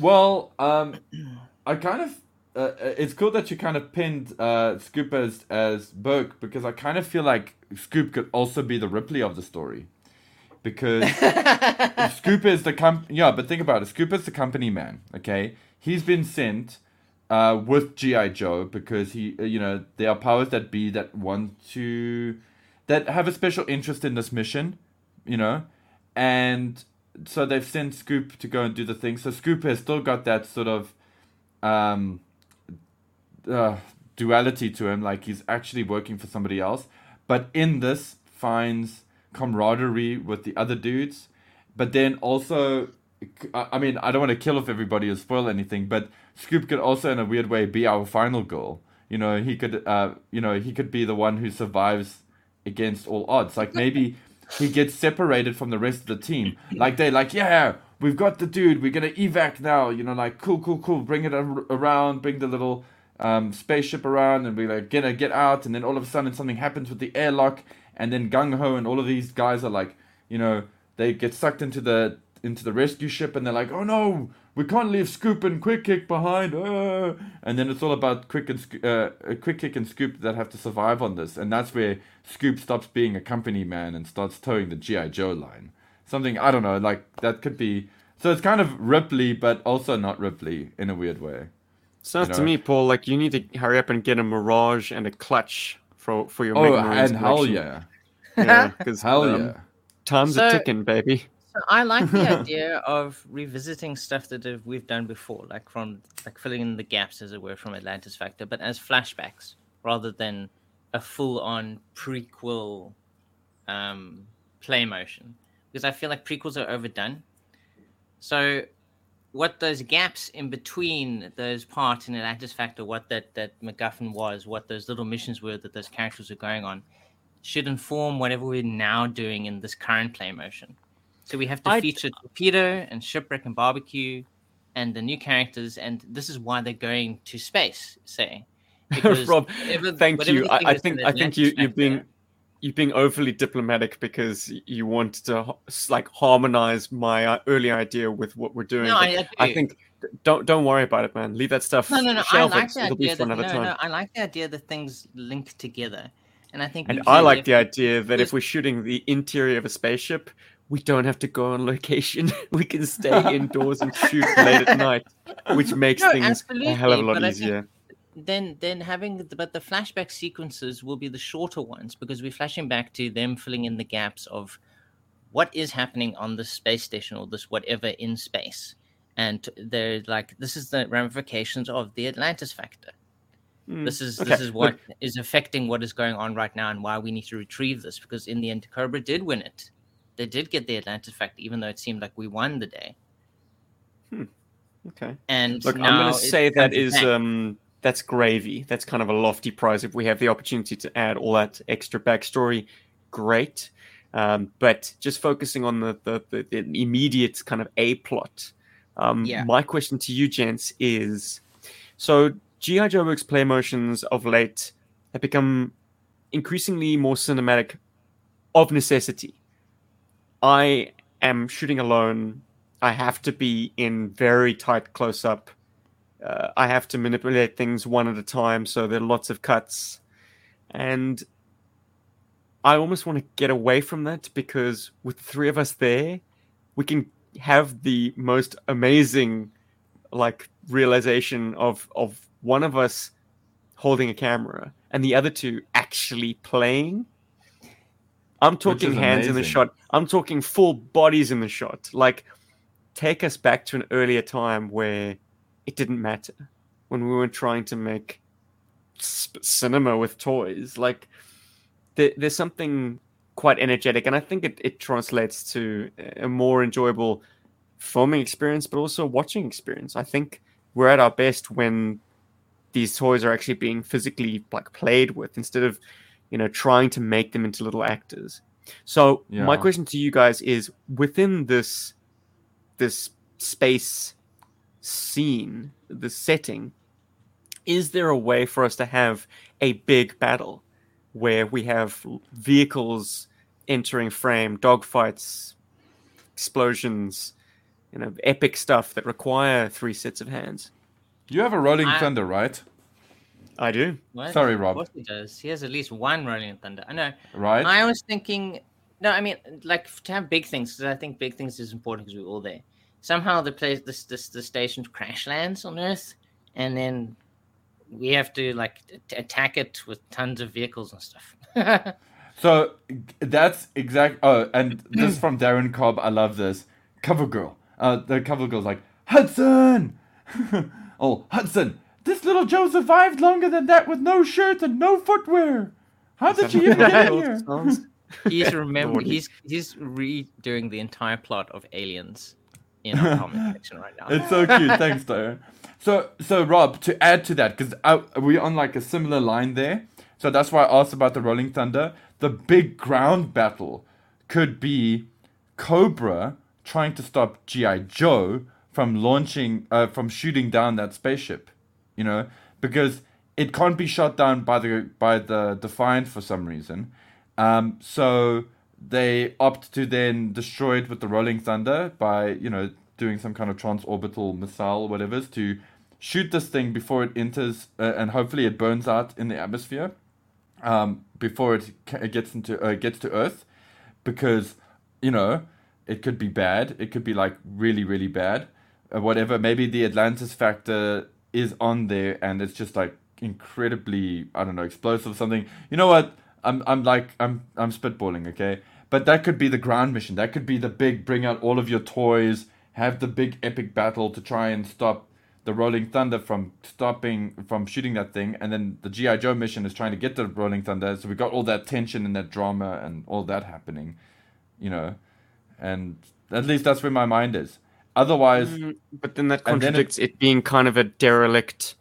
Well, um, I kind of. Uh, it's cool that you kind of pinned uh, Scoop as, as Burke because I kind of feel like Scoop could also be the Ripley of the story. Because Scoop is the comp. Yeah, but think about it. Scoop is the company man. Okay, he's been sent uh, with GI Joe because he, uh, you know, there are powers that be that want to, that have a special interest in this mission, you know, and so they've sent Scoop to go and do the thing. So Scoop has still got that sort of, um, uh, duality to him. Like he's actually working for somebody else, but in this finds camaraderie with the other dudes. But then also, I mean, I don't want to kill off everybody or spoil anything, but Scoop could also, in a weird way, be our final goal. You know, he could, uh, you know, he could be the one who survives against all odds. Like maybe he gets separated from the rest of the team. Like they're like, yeah, we've got the dude. We're gonna evac now. You know, like cool, cool, cool. Bring it ar- around. Bring the little um, spaceship around, and we're like, gonna get out. And then all of a sudden, something happens with the airlock, and then Gung Ho and all of these guys are like, you know, they get sucked into the into the rescue ship, and they're like, oh no. We can't leave Scoop and Quick Kick behind, uh. and then it's all about Quick and Sco- uh, Quick Kick and Scoop that have to survive on this, and that's where Scoop stops being a company man and starts towing the GI Joe line. Something I don't know, like that could be So it's kind of Ripley, but also not Ripley in a weird way. Sounds you to me, Paul, like you need to hurry up and get a Mirage and a clutch for for your Oh, and hell collection. yeah, yeah, because hell yeah. time's So- a ticking, baby. So I like the idea of revisiting stuff that we've done before, like from like filling in the gaps, as it were, from Atlantis Factor, but as flashbacks rather than a full-on prequel um, play motion, because I feel like prequels are overdone. So, what those gaps in between those parts in Atlantis Factor, what that that MacGuffin was, what those little missions were that those characters were going on, should inform whatever we're now doing in this current play motion. So we have to I'd- feature torpedo and shipwreck and barbecue, and the new characters, and this is why they're going to space. Say, Rob, whatever- Thank whatever you. I, I think I think you Factor- being you're being overly diplomatic because you want to like harmonize my uh, early idea with what we're doing. No, I, I think don't don't worry about it, man. Leave that stuff. No, no, no. I like it. the It'll idea that, no, time. no, I like the idea that things link together, and I think And I like the idea that if we're shooting the interior of a spaceship, we don't have to go on location. we can stay indoors and shoot late at night, which makes No, things a hell of a lot but I think- easier. Then then having the, but the flashback sequences will be the shorter ones because we're flashing back to them filling in the gaps of what is happening on this space station or this whatever in space. And they're like this is the ramifications of the atlantis factor. Mm, this is okay, this is look, what is affecting what is going on right now and why we need to retrieve this because in the end cobra did win it. They did get the atlantis factor even though it seemed like we won the day. Okay. and Look, I'm going to say that is back. um that's gravy. That's kind of a lofty prize. If we have the opportunity to add all that extra backstory, great. Um, but just focusing on the, the, the, the immediate kind of a plot. Um, Yeah. My question to you, gents, is so GI Joburg's play motions of late have become increasingly more cinematic of necessity. I am shooting alone. I have to be in very tight close up. Uh, I have to manipulate things one at a time, so there are lots of cuts. And I almost want to get away from that because with the three of us there, we can have the most amazing like realization of of one of us holding a camera and the other two actually playing. I'm talking hands in the shot. I'm talking full bodies in the shot. Like take us back to an earlier time where it didn't matter when we were trying to make sp- cinema with toys. Like there, there's something quite energetic, and I think it, it translates to a more enjoyable filming experience, but also watching experience. I think we're at our best when these toys are actually being physically like played with instead of you know trying to make them into little actors. So my question to you guys is within this this space scene, the setting, is there a way for us to have a big battle where we have vehicles entering frame, dogfights, explosions, you know, epic stuff that require three sets of hands? You have a Rolling I- Thunder, right? I do. What? Sorry, Of Rob. course he does. He has at least one Rolling Thunder. I know. Right? I was thinking, no, I mean, like to have big things because I think big things is important because we're all there. Somehow the place, this, this, the station crash lands on Earth, and then we have to like t- attack it with tons of vehicles and stuff. So that's exact. Oh, and this from Darren Cobb. I love this cover girl. Uh, the cover girl's like Hudson. oh, Hudson. This little Joe survived longer than that with no shirt and no footwear. How did she even get in here? Sounds- he's remember he's he's redoing the entire plot of Aliens in our comment section right now. It's so cute. Thanks, Darren. So, so Rob, to add to that, because we're on like a similar line there. So that's why I asked about the Rolling Thunder. The big ground battle could be Cobra trying to stop GI Joe from launching, uh, from shooting down that spaceship. You know, because it can't be shot down by the by the Defiant for some reason. Um, so they opt to then destroy it with the Rolling Thunder by, you know, doing some kind of transorbital missile or whatever to shoot this thing before it enters uh, and hopefully it burns out in the atmosphere um, before it gets into uh, gets to Earth because you know it could be bad. It could be like really, really bad. Uh, whatever. Maybe the Atlantis factor is on there, and it's just like incredibly, I don't know, explosive or something. You know what? I'm, I'm like, I'm, I'm spitballing, okay. But that could be the ground mission. That could be the big, bring out all of your toys, have the big epic battle to try and stop the Rolling Thunder from stopping from shooting that thing, and then the GI Joe mission is trying to get the Rolling Thunder. So we got all that tension and that drama and all that happening, you know, and at least that's where my mind is. Otherwise, Mm, but then that and then it- contradicts it being kind of a derelict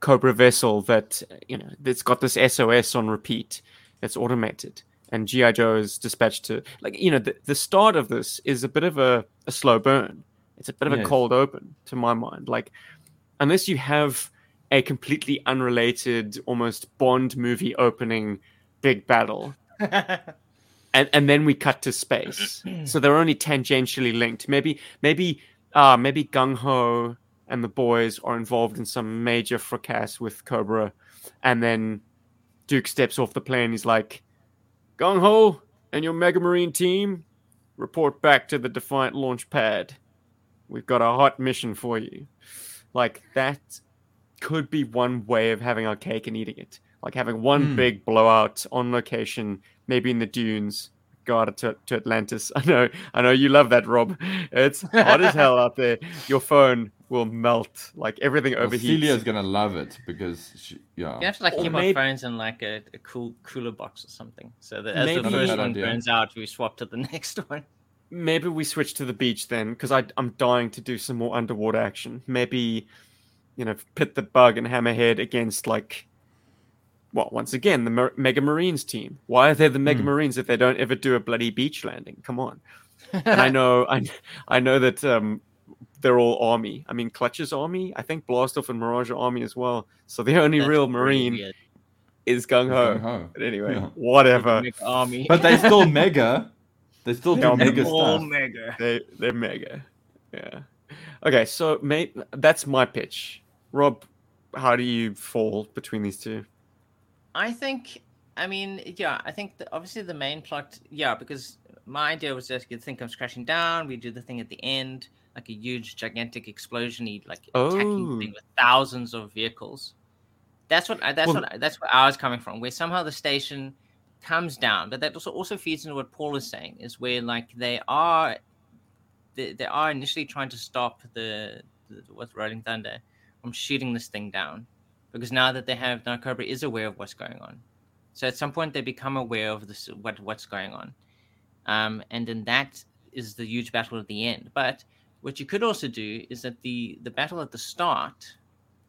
Cobra vessel that you know that's got this SOS on repeat that's automated, and GI Joe is dispatched to like you know the, the start of this is a bit of a, a slow burn. It's a bit of a cold open to my mind. Like unless you have a completely unrelated, almost Bond movie opening big battle, and and then we cut to space. so they're only tangentially linked. Maybe maybe uh maybe Gung Ho and the boys are involved in some major fracas with Cobra, and then Duke steps off the plane. He's like, Gung Ho and your Mega Marine team, report back to the Defiant launch pad. We've got a hot mission for you. Like that could be one way of having our cake and eating it. Like having one Hmm. big blowout on location, maybe in the dunes. Guarded to, to Atlantis. I know, I know you love that, Rob. It's hot as hell out there. Your phone will melt. Like everything well, overheats. Celia's gonna love it because she, yeah. You have to like Or keep maybe- our phones in like a, a cool cooler box or something, so that as Maybe- the first one idea. burns out, we swap to the next one. maybe we switch to the beach then because i'm dying to do some more underwater action maybe you know pit the bug and hammerhead against like well once again the Mer- mega marines team why are they the mega Hmm. marines if they don't ever do a bloody beach landing come on and i know i i know that um they're all army i mean clutch's army i think blastoff and mirage are army as well so the only That's real marine weird. is gung-ho Gung-ho. but anyway Yeah. whatever army. But they still mega. They're still do Yeah, mega all stuff. mega. they they're mega. Yeah. Okay, so mate, that's my pitch. Rob, how do you fall between these two? I think, I mean, yeah, I think that obviously the main plot, yeah, because my idea was just you think I'm crashing down. We do the thing at the end, like a huge, gigantic explosion, like attacking Oh. thing with thousands of vehicles. That's what that's Well- what that's where I was coming from. Where somehow the station comes down, but that also also feeds into what Paul is saying, is where like they are, they, they are initially trying to stop the, the what's Rolling Thunder from shooting this thing down because now that they have now Cobra is aware of what's going on. So at some point they become aware of this what what's going on, um, and then that is the huge battle at the end. But what you could also do is that the the battle at the start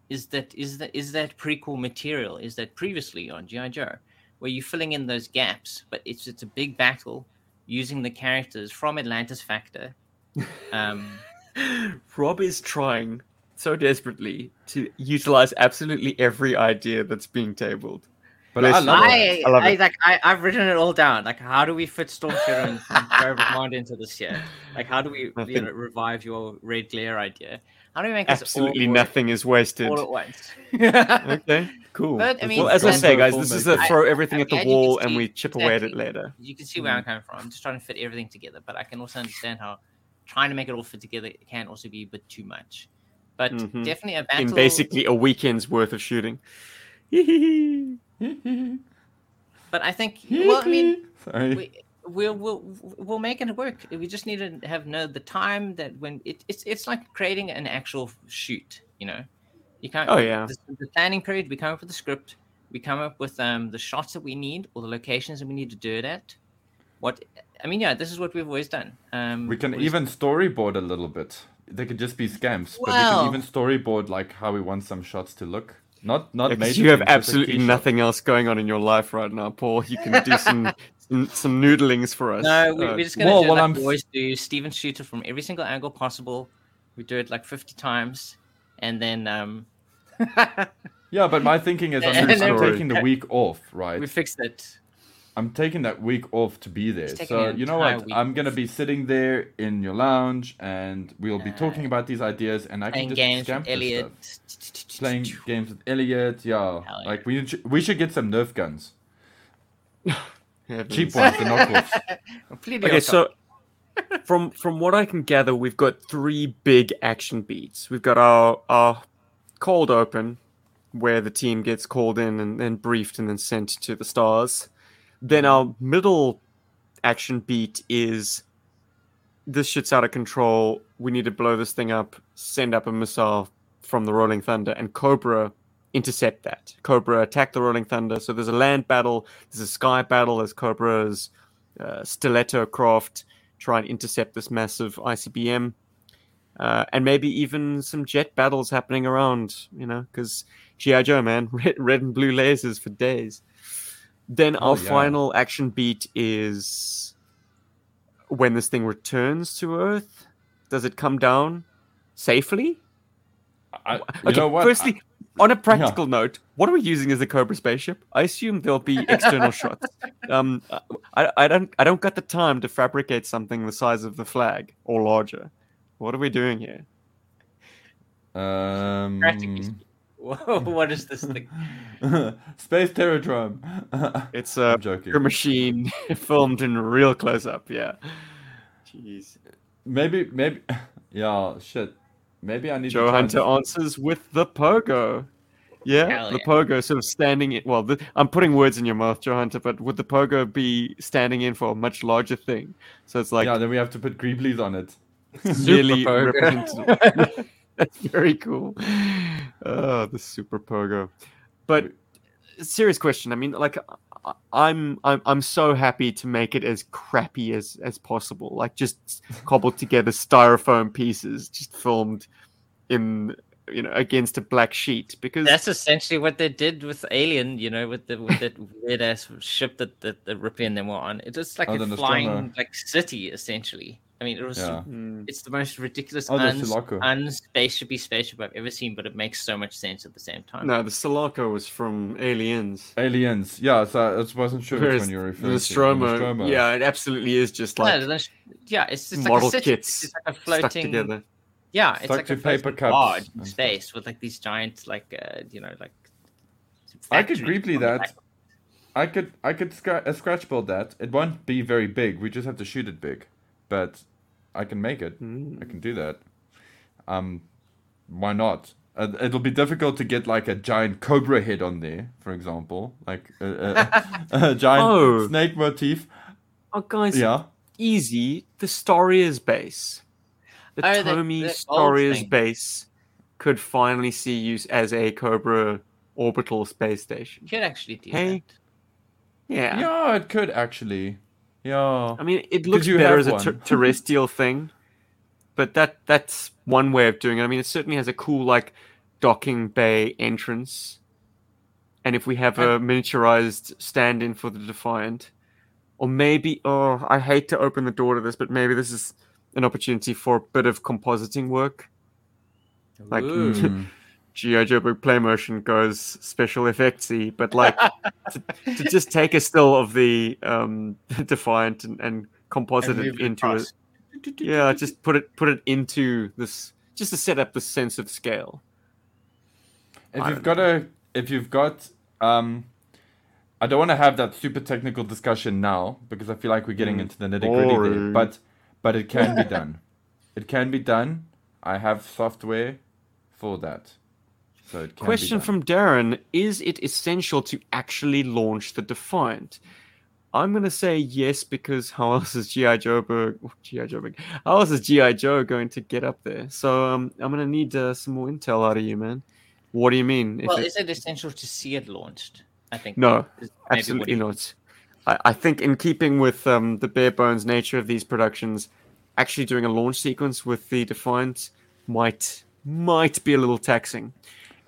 is that is that is that prequel material is that previously on GI Joe, where you're filling in those gaps, but it's it's a big battle using the characters from Atlantis Factor. Um, Rob is trying so desperately to utilize absolutely every idea that's being tabled. But I Bless love you. it. I, I love I, it. like I, I've written it all down. Like, how do we fit Storm Shadow and, and Cobra Command into this here? Like, how do we you know, revive your red glare idea? How do we make this Absolutely all work nothing is wasted. all at once? Okay, cool. But, I mean, well, as I say, guys, this is a I- throw everything I at the mean, and you wall and we chip away at it later. you can see where I'm coming from. I'm just trying to fit everything together, but I can also understand how trying to make it all fit together can also be a bit too much. But Mhm. definitely a battle. In basically a weekend's worth of shooting. But I think, well, I mean, Sorry. we, we'll we'll we'll make it work. We just need to have know the time that when it, it's it's like creating an actual shoot. You know, you can't. Oh, yeah. The, the planning period. We come up with the script. We come up with um the shots that we need or the locations that we need to do it at. What I mean, yeah, this is what we've always done. Um, We can always- even storyboard a little bit. They could just be scams, but we can even storyboard like how we want some shots to look. Not not Because major you have things, absolutely key shot. nothing else going on in your life right now, Paul. You can do some some, some noodlings for us. No, we, Uh, we're just gonna well, do well, like I'm- we always do. Steven shoot it from every single angle possible. We do it like fifty times, and then um, Yeah, but my thinking is I'm, And then I'm taking the week off, right? we fixed it. I'm taking that week off to be there. So you know what? I'm gonna be sitting there in your lounge, and we'll be talking about these ideas, and I can just games scam with Elliot. stuff. Playing games with Elliot, yeah. Hell yeah. Like we should, we should get some Nerf guns, heavens. cheap ones, the knockoffs. Okay, so from from what I can gather, we've got three big action beats. We've got our our cold open, where the team gets called in and then briefed and then sent to the stars. Then our middle action beat is this shit's out of control. We need to blow this thing up. Send up a missile from the Rolling Thunder, and Cobra intercept that. Cobra attack the Rolling Thunder. So there's a land battle, there's a sky battle there's Cobra's uh, stiletto craft try and intercept this massive ICBM. Uh, and maybe even some jet battles happening around, you know, because G.I. Joe, man, red, red and blue lasers for days. Then Oh, our yeah. final action beat is when this thing returns to Earth. Does it come down safely? I, you Okay, know what? firstly, on a practical note, what are we using as a Cobra spaceship? I assume there'll be external shots. Um, I, I don't, I don't got the time to fabricate something the size of the flag or larger. What are we doing here? um, Practically speaking. Whoa, what is this thing? Space Terrordrome. It's a I'm joking. Machine filmed in real close up. Yeah. Jeez. Maybe, maybe, yeah, shit. Maybe I need Joe to try and- Hunter answers with the pogo. Yeah, Hell the yeah. pogo sort of standing in. Well, the, I'm putting words in your mouth, Joe Hunter, but would the pogo be standing in for a much larger thing? So it's like yeah, then we have to put Greeblies on it. really Super pogo. That's very cool. Oh, the super pogo. But serious question. I mean, like, I- I'm I'm I'm so happy to make it as crappy as as possible. Like, just cobbled together styrofoam pieces, just filmed in you know against a black sheet because That's essentially what they did with Alien, you know, with the with that weird ass ship that, that the Ripley and them were on. It was like Oh, a flying like city, essentially. I mean, it was Yeah. Mm. it's the most ridiculous Oh, the uns- Sulaco. unspaceshipy spaceship I've ever seen, but it makes so much sense at the same time. no, the Sulaco was from Aliens. Aliens. Yeah, so I wasn't sure which Whereas one you were the referring to. The Nostromo, Nostromo. yeah, it absolutely is just No, like yeah, it's just like model a city. kits It's like a stuck together. Yeah, it's Stuck like to a paper floating cups in space with like these giant, like uh, you know, like. I could factories Greebly on the that. I could I could scra- uh, scratch build that. It won't be very big. We just have to shoot it big, but I can make it. I can do that. Um, why not? Uh, it'll be difficult to get like a giant cobra head on there, for example, like a, a, a giant Oh. snake motif. Oh, guys, Yeah, easy. The Starriors base, the Oh, the- Tomy the old Starriors thing. base, could finally see use as a Cobra orbital space station. You could actually do Hey. Yeah. yeah, it could actually. Yeah, I mean, it looks better as a ter- terrestrial thing, but that that's one way of doing it. I mean, it certainly has a cool like docking bay entrance, and if we have a miniaturized stand-in for the Defiant, or maybe oh, I hate to open the door to this, but maybe this is an opportunity for a bit of compositing work. Like. GI Joe Big Play Motion goes special effectsy, but like to, to just take a still of the um, Defiant and, and composite And it into it. Yeah, just put it put it into this, just to set up the sense of scale. if I you've got a if you've got um i don't want to have that super technical discussion now because i feel like we're getting Mm. into the nitty gritty there but but it can be done it can be done i have software for that so it can Question from Darren: Is it essential to actually launch the Defiant? I'm gonna say yes because how else is GI Joburg, GI Joburg, how else is GI Joe going to get up there? So um, I'm gonna need uh, some more intel out of you, man. What do you mean? If Well, it- is it essential to see it launched? I think No, is maybe what absolutely not. I, I think in keeping with um, the bare bones nature of these productions, actually doing a launch sequence with the Defiant might might be a little taxing.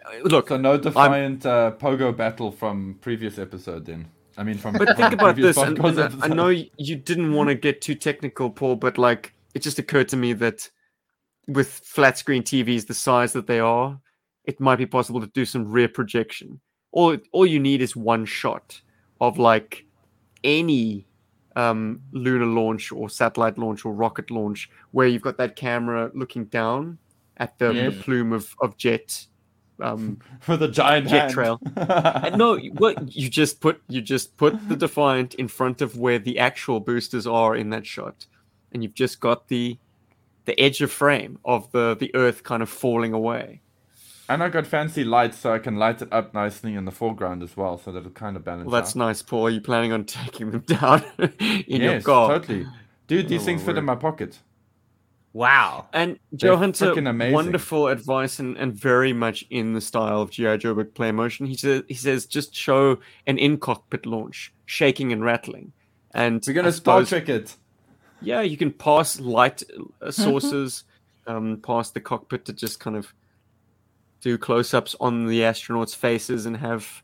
Uh, Look, so no defiant uh, pogo battle from previous episode then i mean from but think about this. And, and I- I know you didn't want to get too technical, Paul, but like it just occurred to me that with flat screen TVs the size that they are, it might be possible to do some rear projection. All all you need is one shot of like any um, lunar launch or satellite launch or rocket launch where you've got that camera looking down at the, the plume of, of jet um, with a giant Jet hand. trail. and no, what you just put you just put the Defiant in front of where the actual boosters are in that shot, and you've just got the the edge of frame of the the Earth kind of falling away. And I got fancy lights so I can light it up nicely in the foreground as well, so that it kind of balances. Well, that's out. nice, Paul. Are you planning on taking them down in your yes, car? totally. Dude, these Oh, things fit in my pocket. Wow. And They're Joe Hunter, amazing. wonderful advice and, and very much in the style of G.I. Joe but Play Motion. He says he says just show an in cockpit launch, shaking and rattling. And We're gonna I Star Trek it. Yeah, you can pass light uh, sources um, past the cockpit to just kind of do close-ups on the astronauts' faces and have,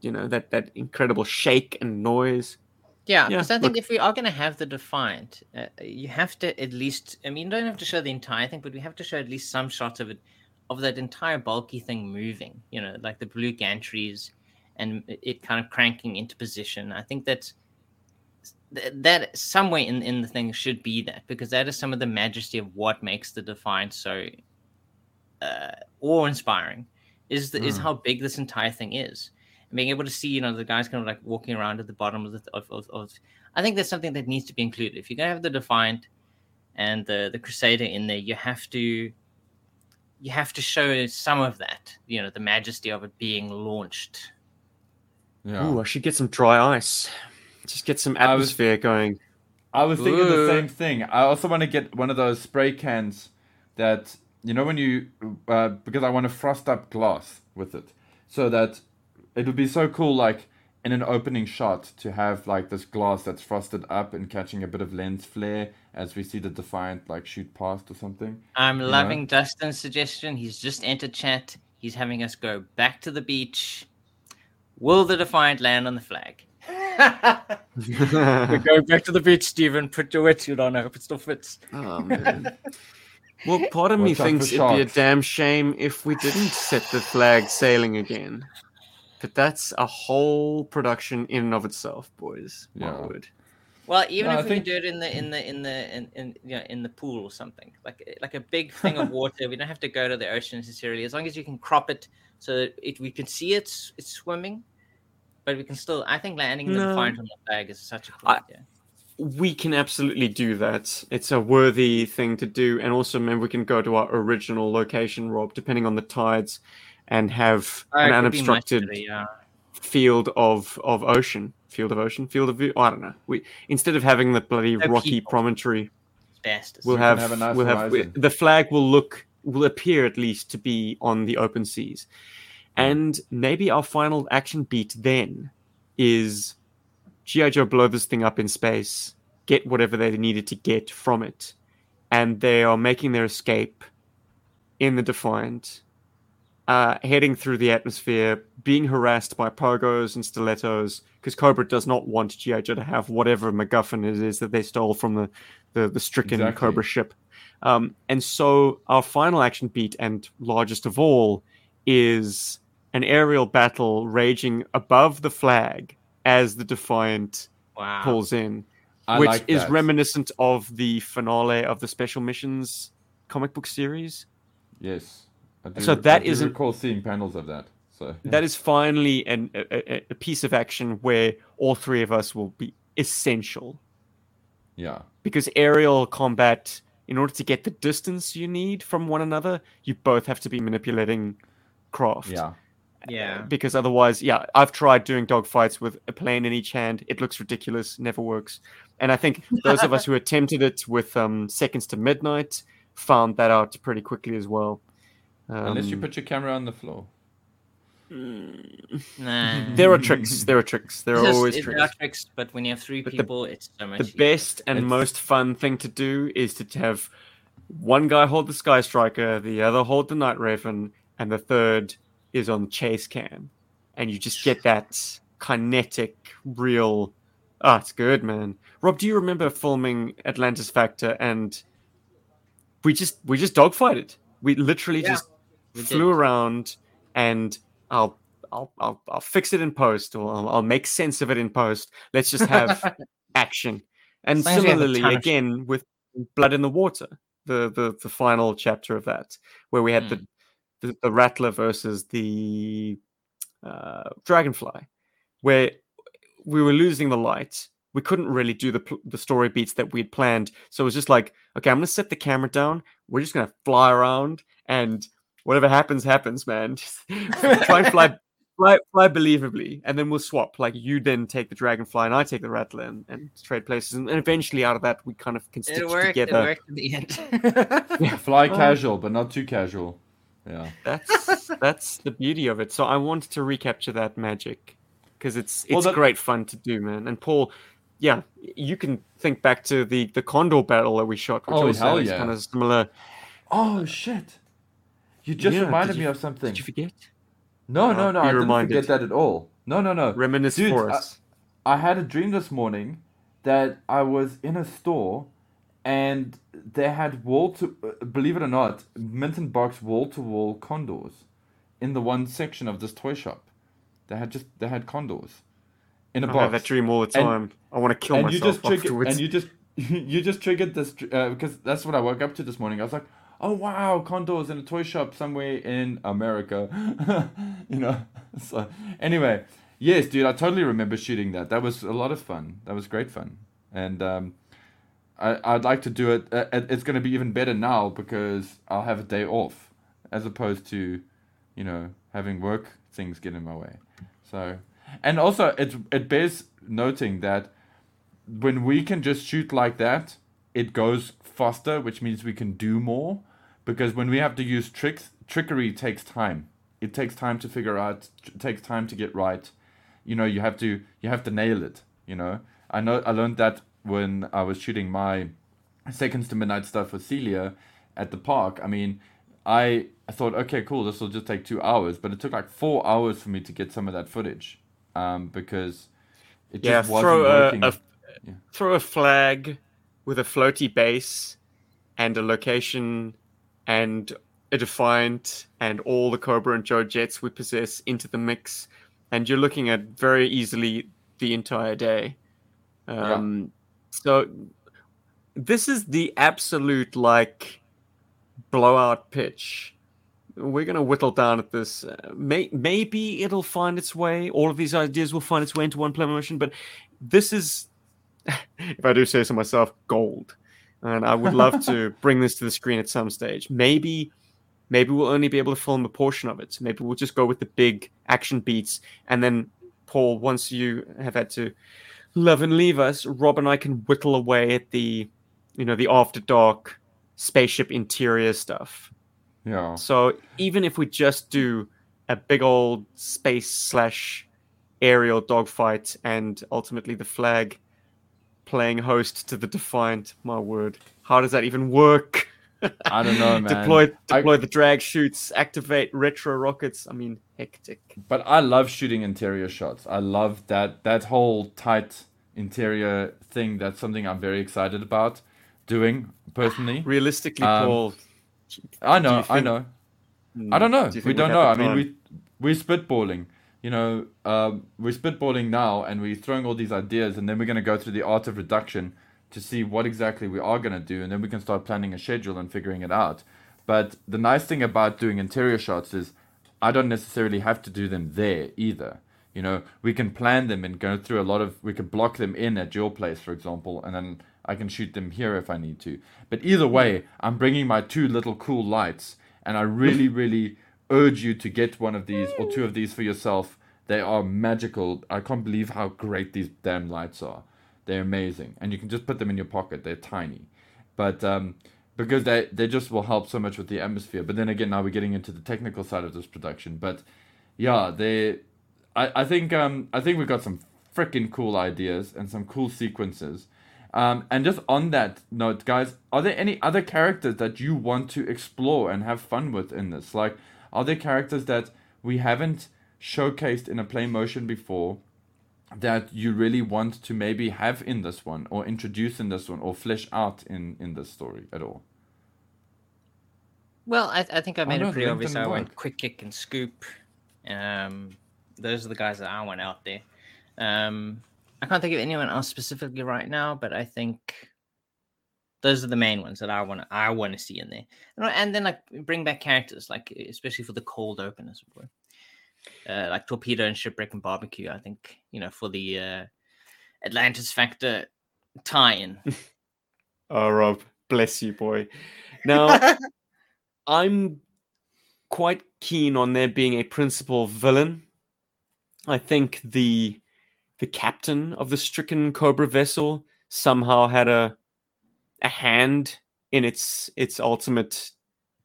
you know, that that incredible shake and noise. Yeah, Yeah, because I think look- if we are going to have the Defiant, uh, you have to at least. I mean, you don't have to show the entire thing, but we have to show at least some shots of it, of that entire bulky thing moving. You know, like the blue gantries, and it- kind of cranking into position. I think that's that somewhere in in the thing should be that because that is some of the majesty of what makes the Defiant so uh, awe-inspiring. Is the, is Mm. how big this entire thing is being able to see, you know, the guys kind of like walking around at the bottom of the of, of, of I think that's something that needs to be included. If you're gonna have the Defiant and the the Crusader in there, you have to you have to show some of that, you know, the majesty of it being launched. Yeah. Ooh, I should get some dry ice. Just get some I was- atmosphere going. I was thinking the same thing. I also want to get one of those spray cans that you know when you uh, because I want to frost up glass with it, so that it would be so cool, like in an opening shot, to have like this glass that's frosted up and catching a bit of lens flare as we see the Defiant like shoot past or something. I'm know? loving Dustin's suggestion. He's just entered chat. He's having us go back to the beach. Will the Defiant land on the flag? We're going back to the beach, Stephen. Put your wetsuit on. I hope it still fits. Oh, man. Well, part of me Watch out thinks it'd be a damn shame if we didn't set the flag sailing again. But that's a whole production in and of itself, boys. My Yeah. word. Well, even No, if I we think- could do it in the in the in the in, in you know, in the pool or something, like eh, like a big thing of water. we don't have to go to the ocean necessarily, as long as you can crop it so that it, we can see it's it's swimming, but we can still. I think landing the No. Defiant on the flag is such a cool I- idea. We can absolutely do that. It's a worthy thing to do. And also, remember, we can go to our original location, Rob, depending on the tides, and have Oh, an it could be much unobstructed yeah. field of of ocean, field of ocean, field of view. I don't know. We instead of having the bloody No rocky people. promontory, Best. we'll have, have a nice we'll have horizon. the flag will look will appear at least to be on the open seas, hmm. and maybe our final action beat then is GI Joe blow this thing up in space, get whatever they needed to get from it, and they are making their escape in the Defiant, uh, heading through the atmosphere, being harassed by pogos and stilettos, because Cobra does not want GI Joe to have whatever MacGuffin it is that they stole from the the, the stricken Exactly. Cobra ship. Um, and so our final action beat and largest of all is an aerial battle raging above the flag as the Defiant Wow. pulls in, I which like is reminiscent of the finale of the Special Missions comic book series. Yes. I do, So that I do isn't- recall seeing panels of that. So yeah. That is finally an, a, a, a piece of action where all three of us will be essential yeah. because aerial combat, in order to get the distance you need from one another, you both have to be manipulating craft. Yeah. Yeah. Because otherwise, yeah, I've tried doing dogfights with a plane in each hand. It looks ridiculous, never works. And I think those of us who attempted it with um, Seconds to Midnight found that out pretty quickly as well. Unless you Um, put your camera on the floor. Nah. there are tricks. There are tricks. There are There's- always tricks. there are tricks, but when you have three But the- people, it's so much. the easier. best and It's- most fun thing to do is to have one guy hold the Sky Striker, the other hold the Night Raven, and the third is on chase cam, and you just get that kinetic, real. Ah, it's good, man. Rob, do you remember filming Atlantis Factor and we just we just dogfighted. We literally Yeah, just we flew did. around, and I'll. I'll, I'll, I'll fix it in post, or I'll, I'll make sense of it in post. Let's just have action. And As long as we have a similarly, again with Blood in the Water, the the, the final chapter of that, where we had Hmm. the, the the Rattler versus the uh, Dragonfly, where we were losing the light, we couldn't really do the the story beats that we had planned. So it was just like, okay, I'm gonna set the camera down. We're just gonna fly around, and whatever happens, happens, man. Just try and fly, fly, fly believably, and then we'll swap. Like you then take the dragonfly, and I take the rattler, and, and trade places, and, and eventually out of that, we kind of can stitch It worked. It worked in the end. yeah. Fly Oh. casual, but not too casual. Yeah. That's that's the beauty of it. So I wanted to recapture that magic because it's it's Well, that- great fun to do, man. And Paul, yeah, you can think back to the the Condor battle that we shot, which Oh, also hell is yeah. kind of similar. Oh shit! You just Yeah, reminded did me you- of something. Did you forget? No, no, Oh, no. I didn't reminded. forget that at all. No, no, no. Reminisce Dude, for I- us. I had a dream this morning that I was in a store and they had wall to uh, believe it or not, Minton Box wall to wall condors in the one section of this toy shop. They had just they had condors in a I box. I have that dream all the And- time. I want to kill and you myself just triggered afterwards. and you just you just triggered this uh, because that's what I woke up to this morning. I was like, oh wow, condors in a toy shop somewhere in America, you know. So anyway, yes, dude, I totally remember shooting that. That was a lot of fun. That was great fun, and um, I I'd like to do it. Uh, it- it's going to be even better now because I'll have a day off as opposed to, you know, having work things get in my way. So, and also it it bears noting that when we can just shoot like that, it goes faster, which means we can do more. Because when we have to use tricks, trickery takes time. It takes time to figure out. It takes time to get right. You know, you have to you have to nail it. You know, I know I learned that when I was shooting my seconds to midnight stuff with Celia at the park. I mean, I I thought, okay, cool, this will just take two hours, but it took like four hours for me to get some of that footage, um, because it yeah, just wasn't throw a, working. a Yeah. throw a Flagg with a floaty base and a location and a defiant and all the Cobra and Joe jets we possess into the mix, and you're looking at very easily the entire day. Um, So this is the absolute like blowout pitch. We're gonna whittle down at this. Uh, may, maybe it'll find its way. All of these ideas will find its way into one play motion, but this is, if I do say so myself, gold. And I would love to bring this to the screen at some stage. Maybe, maybe we'll only be able to film a portion of it. Maybe we'll just go with the big action beats, and then Paul, once you have had to love and leave us, Rob and I can whittle away at the, you know, the after dark spaceship interior stuff. yeah, So even if we just do a big old space slash aerial dogfight and ultimately the Flagg playing host to the Defiant, my word, how does that even work? I don't know, man. deploy I- deploy the drag shoots, activate retro rockets. I mean, hectic. But I love shooting interior shots. I love that that whole tight interior thing. That's something I'm very excited about doing personally. Realistically, Um, Paul, I know, you I know. hmm, I don't know. do we don't know. I mean, we we're spitballing. You know, um, we're spitballing now, and we're throwing all these ideas, and then we're going to go through the art of reduction to see what exactly we are going to do, and then we can start planning a schedule and figuring it out. But the nice thing about doing interior shots is I don't necessarily have to do them there either. You know, we can plan them and go through a lot of. We can block them in at your place, for example, and then I can shoot them here if I need to. But either way, I'm bringing my two little cool lights, and I really, really urge you to get one of these or two of these for yourself. They are magical. I can't believe how great these damn lights are. They're amazing, and you can just put them in your pocket. They're tiny, but um, because they they just will help so much with the atmosphere. But then again, now we're getting into the technical side of this production. But yeah, they, I I think um I think we've got some freaking cool ideas and some cool sequences. Um, and just on that note, guys, are there any other characters that you want to explore and have fun with in this? Like, are there characters that we haven't showcased in a play motion before that you really want to maybe have in this one or introduce in this one or flesh out in in this story at all Well, I, I think I made know, it pretty obvious. I went quick kick and scoop. Um, those are the guys that I want out there. Um, I can't think of anyone else specifically right now, but I think those are the main ones that I want. to I want to see in there, and, and then like bring back characters, like especially for the cold open, as it were. Uh, like torpedo and shipwreck and barbecue. I think you know for the uh, Atlantis Factor tie-in. Oh, Rob, bless you, boy. Now, I'm quite keen on there being a principal villain. I think the the captain of the stricken Cobra vessel somehow had a a hand in its its ultimate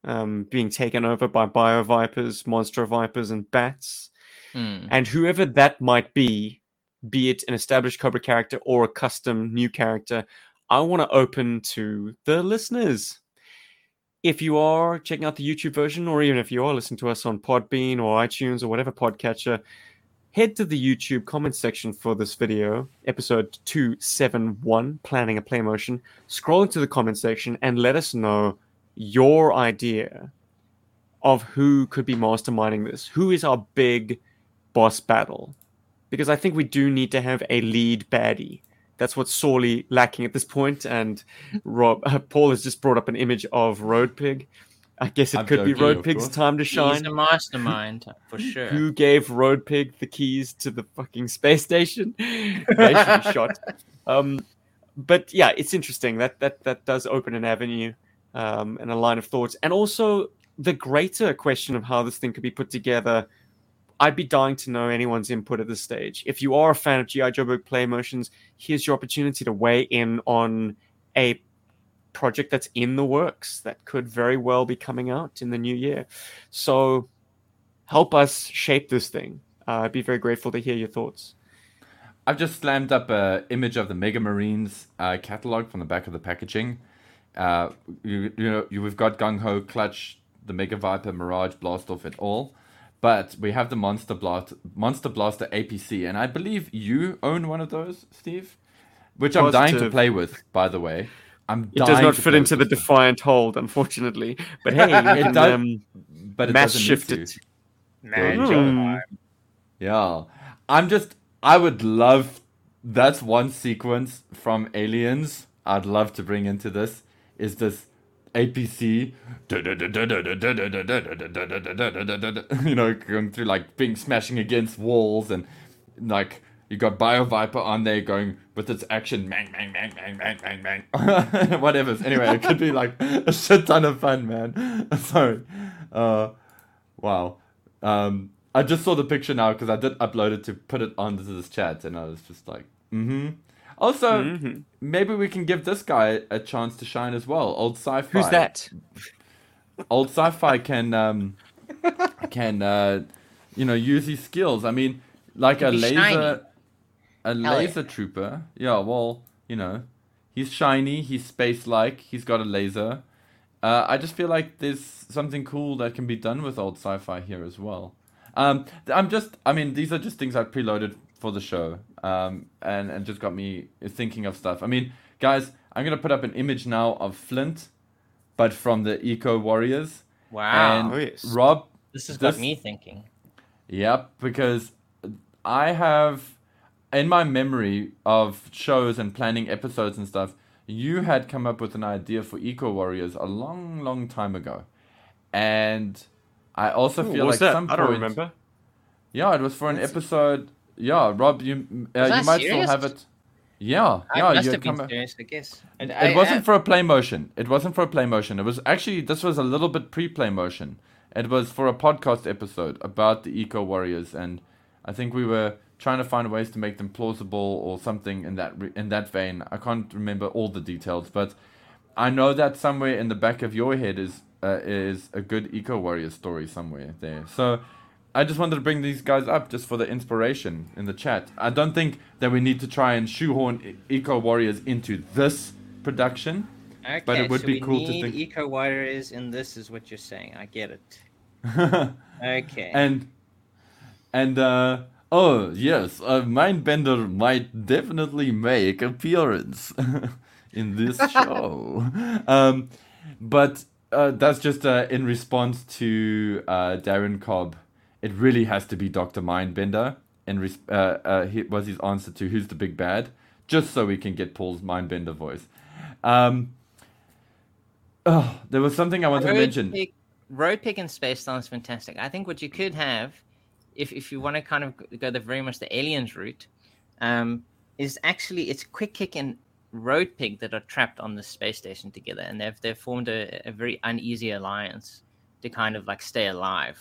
um, being taken over by bio vipers, monster vipers, and bats. Hmm. And whoever that might be, be it an established Cobra character or a custom new character, I want to open to the listeners. If you are checking out the YouTube version, or even if you are listening to us on Podbean or iTunes or whatever podcatcher, head to the YouTube comment section for this video, episode 271, Planning a Play Motion. Scroll into the comment section and let us know your idea of who could be masterminding this. Who is our big boss battle? Because I think we do need to have a lead baddie. That's what's sorely lacking at this point. And Rob, uh, Paul has just brought up an image of Road Pig. I guess it I'm could be joking, Road Pig's course. time to shine. He's shine. a mastermind for sure. Who gave Road Pig the keys to the fucking space station? they should be shot. Um, but yeah, it's interesting. That that that does open an avenue um, and a line of thoughts, and also the greater question of how this thing could be put together. I'd be dying to know anyone's input at this stage. If you are a fan of GI Joburg play motions, here's your opportunity to weigh in on a project that's in the works that could very well be coming out in the new year. So help us shape this thing. Uh, I'd be very grateful to hear your thoughts. I've just slammed up a image of the Mega Marines uh, catalog from the back of the packaging. Uh, you, you know, you, we've got Gung Ho, Clutch, the Mega Viper, Mirage, Blast Off, it all. But we have the Monster Blast, Monster Blaster APC, and I believe you own one of those, Steve, which I'm dying to play with. By the way, I'm. It does not fit into the thing. defiant hold, unfortunately. But hey, It can does- um, but it mass doesn't need shift to. it. Man, Hmm. Yeah. I'm just I would love that's one sequence from Aliens I'd love to bring into this is this APC you know going through like being smashing against walls and like you got Bio Viper on there going with its action bang bang bang bang bang bang bang whatever anyway it could be like a shit ton of fun man sorry uh wow um I just saw the picture now because I did upload it to put it onto this chat, and I was just like, mm-hmm. Also, Mhm. maybe we can give this guy a chance to shine as well. Old sci-fi. Who's that? Old sci-fi can um can uh you know use his skills. I mean, like a laser, shiny. A yeah. laser trooper. Yeah, well, you know, he's shiny. He's space-like. He's got a laser. Uh, I just feel like there's something cool that can be done with old sci-fi here as well. Um, I'm just, I mean, these are just things I preloaded for the show, um, and and just got me thinking of stuff. I mean, guys, I'm gonna put up an image now of Flint, but from the Eco Warriors. Wow. And Oh, yes. Rob, this has got me thinking. Yep, because I have in my memory of shows and planning episodes and stuff, you had come up with an idea for Eco Warriors a long, long time ago. And I also Ooh, feel what was like that? some I don't remember. Yeah, it was for an episode. Yeah, Rob, you uh, you that might still have it. Yeah, I yeah, must you have had been come serious, I guess. And it wasn't for a play motion. It wasn't for a play motion. It was actually this was a little bit pre-play motion. It was for a podcast episode about the Eco Warriors, and I think we were trying to find ways to make them plausible or something in that re- in that vein. I can't remember all the details, but I know that somewhere in the back of your head is uh, is a good Eco Warrior story somewhere there. So. I just wanted to bring these guys up just for the inspiration in the chat. I don't think that we need to try and shoehorn Eco Warriors into this production. Okay, but it would so be cool to think- Eco Warriors in this, is what you're saying. I get it. Okay. and and uh oh yes, a mindbender might definitely make appearance in this show. um, but uh, that's just uh, in response to uh, Darren Cobb. It really has to be Doctor Mindbender. And res- uh, uh, he was his answer to who's the big bad, just so we can get Paul's Mindbender voice. Um, oh, there was something I wanted to mention. Pig, Road Pig and Space Star is fantastic. I think what you could have, if if you want to kind of go the very much the aliens route, um, is actually it's Quick Kick and Road Pig that are trapped on the space station together, and they've they've formed a, a very uneasy alliance to kind of like stay alive.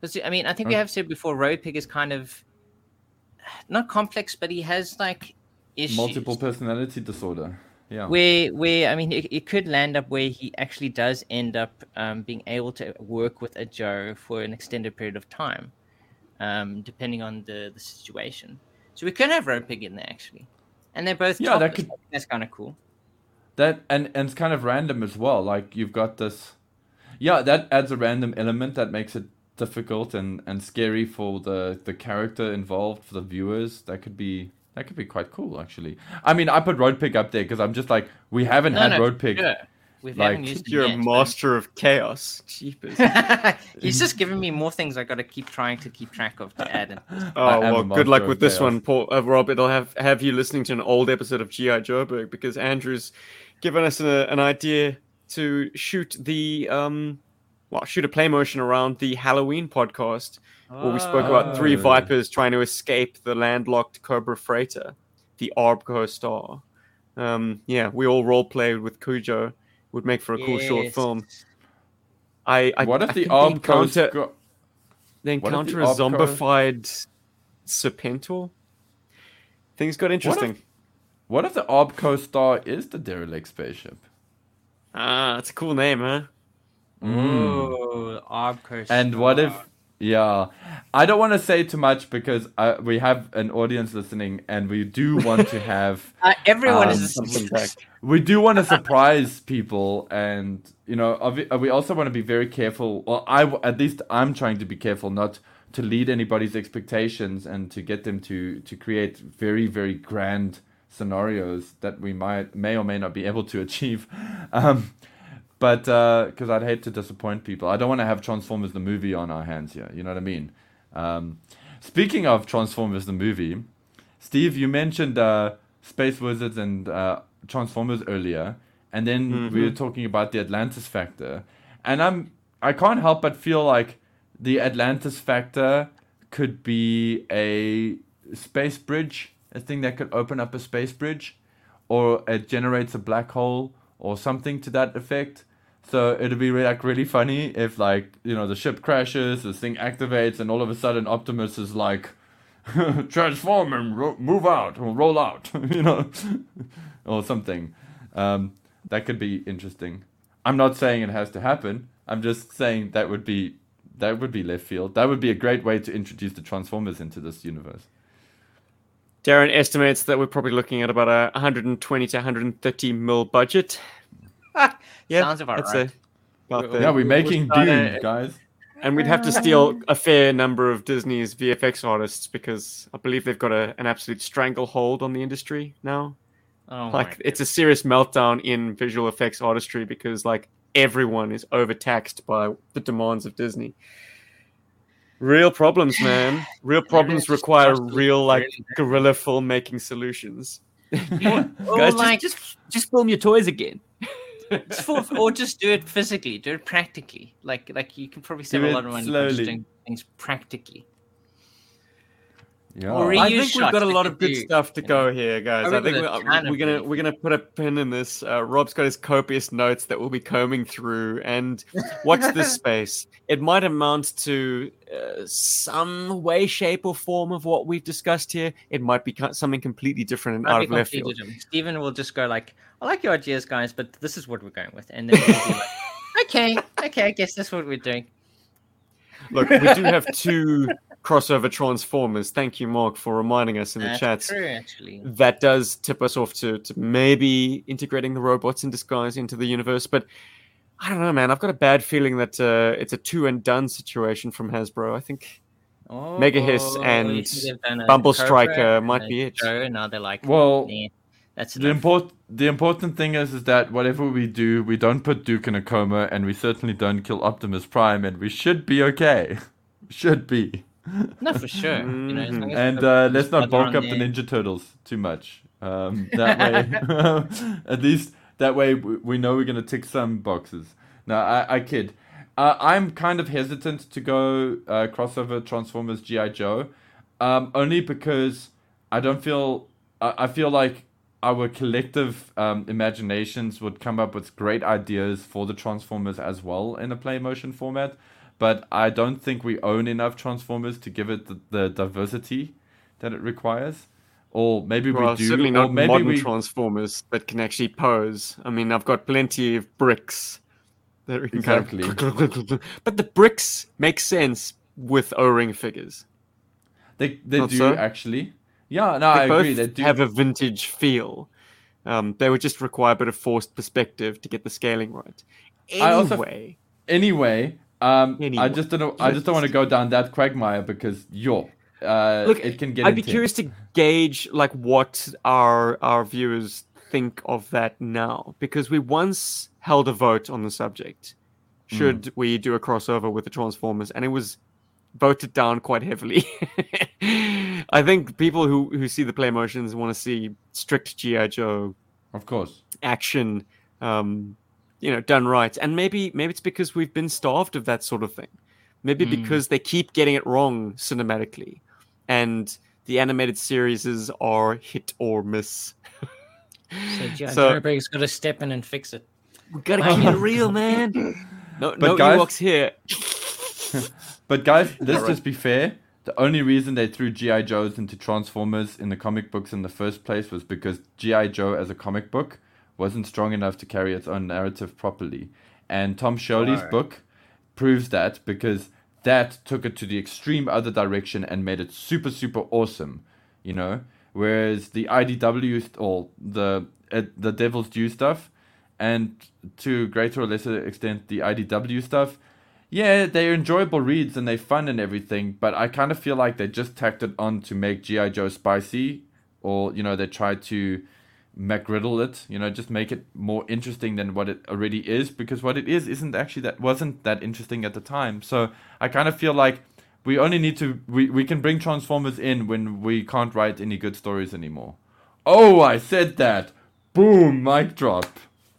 Because I mean, I think we have said before, Road Pig is kind of not complex, but he has like issues. Multiple personality disorder. Yeah. where where I mean it, it could land up where he actually does end up um, being able to work with a Joe for an extended period of time, um, depending on the the situation. So we could have Road Pig in there actually, and they're both Yeah, that could- That's kind of cool. That and and it's kind of random as well. Like you've got this, yeah, that adds a random element that makes it difficult and and scary for the the character involved for the viewers. That could be that could be quite cool actually. I mean, I put Road Pig up there because I'm just like we haven't No, had no, Road Pig. Sure. We like, You're a master of chaos. Jeepers. He's just giving me more things I got to keep trying to keep track of to add in. Oh well, good luck with this chaos. one, Paul. Uh, Rob, it'll have have you listening to an old episode of GI Joburg because Andrew's given us a, an idea to shoot the um, well, shoot a play motion around the Halloween podcast where we spoke about three vipers trying to escape the landlocked Cobra freighter, the Arbco Star. Um, yeah, we all role played with Cujo. Would make for a cool short film. I, I what if I the think Arb encounter Coast they What if the encounter a Obco- zombified Serpentor. Things got interesting. What if the Arbco Star is the derelict spaceship? Ah, it's a cool name, huh? Oh, Arbco And what if, Star. Yeah, I don't want to say too much because uh, we have an audience listening, and we do want to have, Uh, everyone Um, is Something back. we do want to surprise people, and you know, uh, we also want to be very careful. Well, I at least I'm trying to be careful not to lead anybody's expectations and to get them to to create very very grand scenarios that we might may or may not be able to achieve. Um, but because I'd hate to disappoint people, I don't want to have Transformers the movie on our hands here. You know what I mean? Um, speaking of Transformers the movie, Steve, you mentioned uh, Space Wizards and uh, Transformers earlier, and then we were talking about the Atlantis factor, and I'm I can't help but feel like the Atlantis factor could be a space bridge, a thing that could open up a space bridge, or it generates a black hole or something to that effect. So it'd be like really funny if like you know the ship crashes, this thing activates, and all of a sudden Optimus is like, transform and ro- move out or roll out, you know, or something. Um, that could be interesting. I'm not saying it has to happen. I'm just saying that would be that would be left field. That would be a great way to introduce the Transformers into this universe. Darren estimates that we're probably looking at about a 120 to 130 mil budget. Yeah, Sounds about I'd right. say about We- there. Yeah, we're making start Dune, guys. and we'd have to steal a fair number of Disney's VFX artists because I believe they've got a, an absolute stranglehold on the industry now. Oh like my it's a serious meltdown in visual effects artistry because like everyone is overtaxed by the demands of Disney. Real problems, man. Real problems just require real like really bad. guerrilla filmmaking solutions. Or oh Guys, like- just, just just film your toys again. Just for, or just do it physically, do it practically. Like like you can probably save a lot of money by just slowly. doing things practically. Yeah. Or I think we've got a lot of good do, stuff to you go here, guys. I I think think we're, there's a ton of we're gonna we're gonna put a pin in this. Uh, Rob's got his copious notes that we'll be combing through. And what's this space? It might amount to uh, some way, shape, or form of what we've discussed here. It might be something completely different and out Might of be left completely field. Stephen will just go like, "I like your ideas, guys, but this is what we're going with," and then we'll be like, "Okay, okay, I guess that's what we're doing." Look, we do have two crossover transformers. Thank you, Mark, for reminding us in the That's chats. true, actually. that does tip us off to, to maybe integrating the robots in disguise into the universe. But I don't know, man. I've got a bad feeling that uh, it's a two and done situation from Hasbro. I think Oh, Megahiss you and think they've done a Bumble Cobra Striker might be it. Joe, now they're like, Well, nah, that's The enough. import the important thing is is that whatever we do, we don't put Duke in a coma, and we certainly don't kill Optimus Prime, and we should be okay. should be. No, for sure. You know, as And uh, let's not bulk up the. Ninja Turtles too much. Um, that way, at least that way we, we know we're gonna tick some boxes. No, I, I kid. Uh, I'm kind of hesitant to go uh, crossover Transformers GI Joe, um, only because I don't feel I, I feel like our collective um, imaginations would come up with great ideas for the Transformers as well in a play motion format. But I don't think we own enough Transformers to give it the, the diversity that it requires. Or maybe Well, we do. certainly not maybe modern we, Transformers that can actually pose. I mean, I've got plenty of bricks that we can kind of. but the bricks make sense with O-ring figures. They they Not do so? actually. Yeah, no, They I agree. They do. have a vintage feel. Um, they would just require a bit of forced perspective to get the scaling right. I also- Anyway, Anyway, um, I just don't know. I just don't want to go down that quagmire because yo, uh, Look, it can get. I'd be intense. curious to gauge like what our our viewers think of that now because we once held a vote on the subject. Should we do a crossover with the Transformers, and it was voted down quite heavily. I think people who who see the play motions want to see strict GI Joe Of course. action, um, you know, done right. And maybe maybe it's because we've been starved of that sort of thing. Maybe Hmm. because they keep getting it wrong cinematically, and the animated series are hit or miss. So John So- Joburg's got to step in and fix it. We gotta keep it real, man. No, no guys- Ewoks here. But guys, let's Alright. just be fair. The only reason they threw GI Joes into Transformers in the comic books in the first place was because GI Joe as a comic book wasn't strong enough to carry its own narrative properly. And Tom Scioli's Right. book proves that because that took it to the extreme other direction and made it super super awesome, you know. Whereas the IDW st- or the uh, the Devil's Due stuff, and to greater or lesser extent the IDW stuff, yeah, they're enjoyable reads and they're fun and everything, but I kind of feel like they just tacked it on to make G.I. Joe spicy, or, you know, they tried to McGriddle it, you know, just make it more interesting than what it already is, because what it is isn't actually that, wasn't that interesting at the time. So I kind of feel like we only need to, we, we can bring Transformers in when we can't write any good stories anymore. Oh, I said that! Boom, mic drop.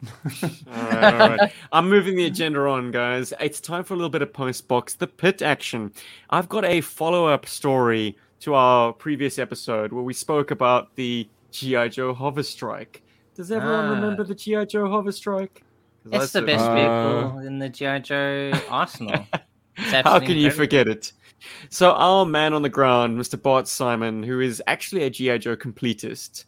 All right, all right. I'm moving the agenda on, guys. It's time for a little bit of post box, the pit action. I've got a follow up story to our previous episode where we spoke about the GI Joe hover strike. Does everyone Ah. remember the GI Joe hover Strike? I It's the certainly- best Uh, vehicle in the GI Joe arsenal. How can you forget it? So our man on the ground, Mr. Bart Simon, who is actually a GI Joe completist,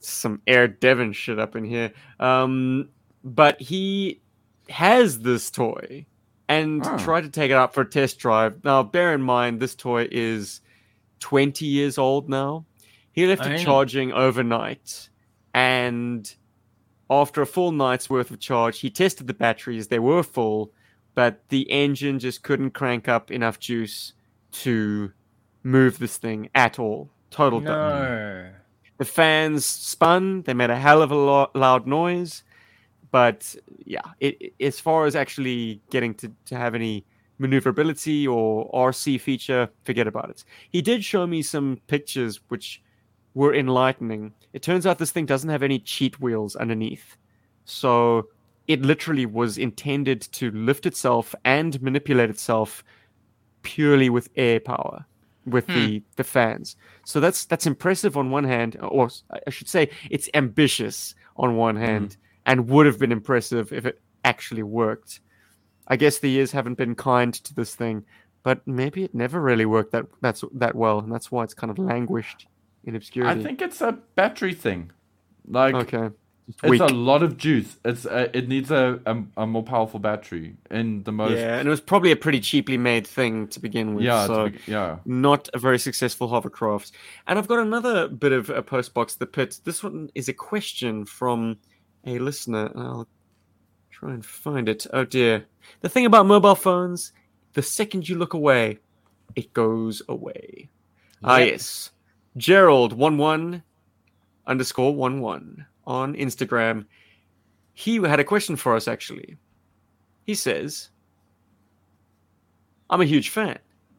some Air Devon shit up in here. Um, but he has this toy and Oh. tried to take it out for a test drive. Now, bear in mind, this toy is 20 years old now. He left it charging overnight, and after a full night's worth of charge, he tested the batteries. They were full, but the engine just couldn't crank up enough juice to move this thing at all. Total. No. The fans spun. They made a hell of a lo- loud noise. But yeah, it, it- as far as actually getting to, to have any maneuverability or RC feature, forget about it. He did show me some pictures which were enlightening. It turns out this thing doesn't have any cheat wheels underneath. So it literally was intended to lift itself and manipulate itself purely with air power with the hmm. the fans. So that's that's impressive on one hand, or I should say it's ambitious on one hmm. hand, and would have been impressive if it actually worked. I guess the years haven't been kind to this thing, but maybe it never really worked that that's that well, and that's why it's kind of languished in I think it's a battery thing. Like, okay, Just It's weak. a lot of juice. It's uh, it needs a, a a more powerful battery in the most yeah, and it was probably a pretty cheaply made thing to begin with. yeah so be- yeah. not a very successful hovercraft. And I've got another bit of a post box the pit. This one is a question from a listener. I'll try and find it. Oh dear. The thing about mobile phones, the second you look away, it goes away. Ah yes. Gerald one one underscore one one on Instagram. He had a question for us actually. He says, I'm a huge fan.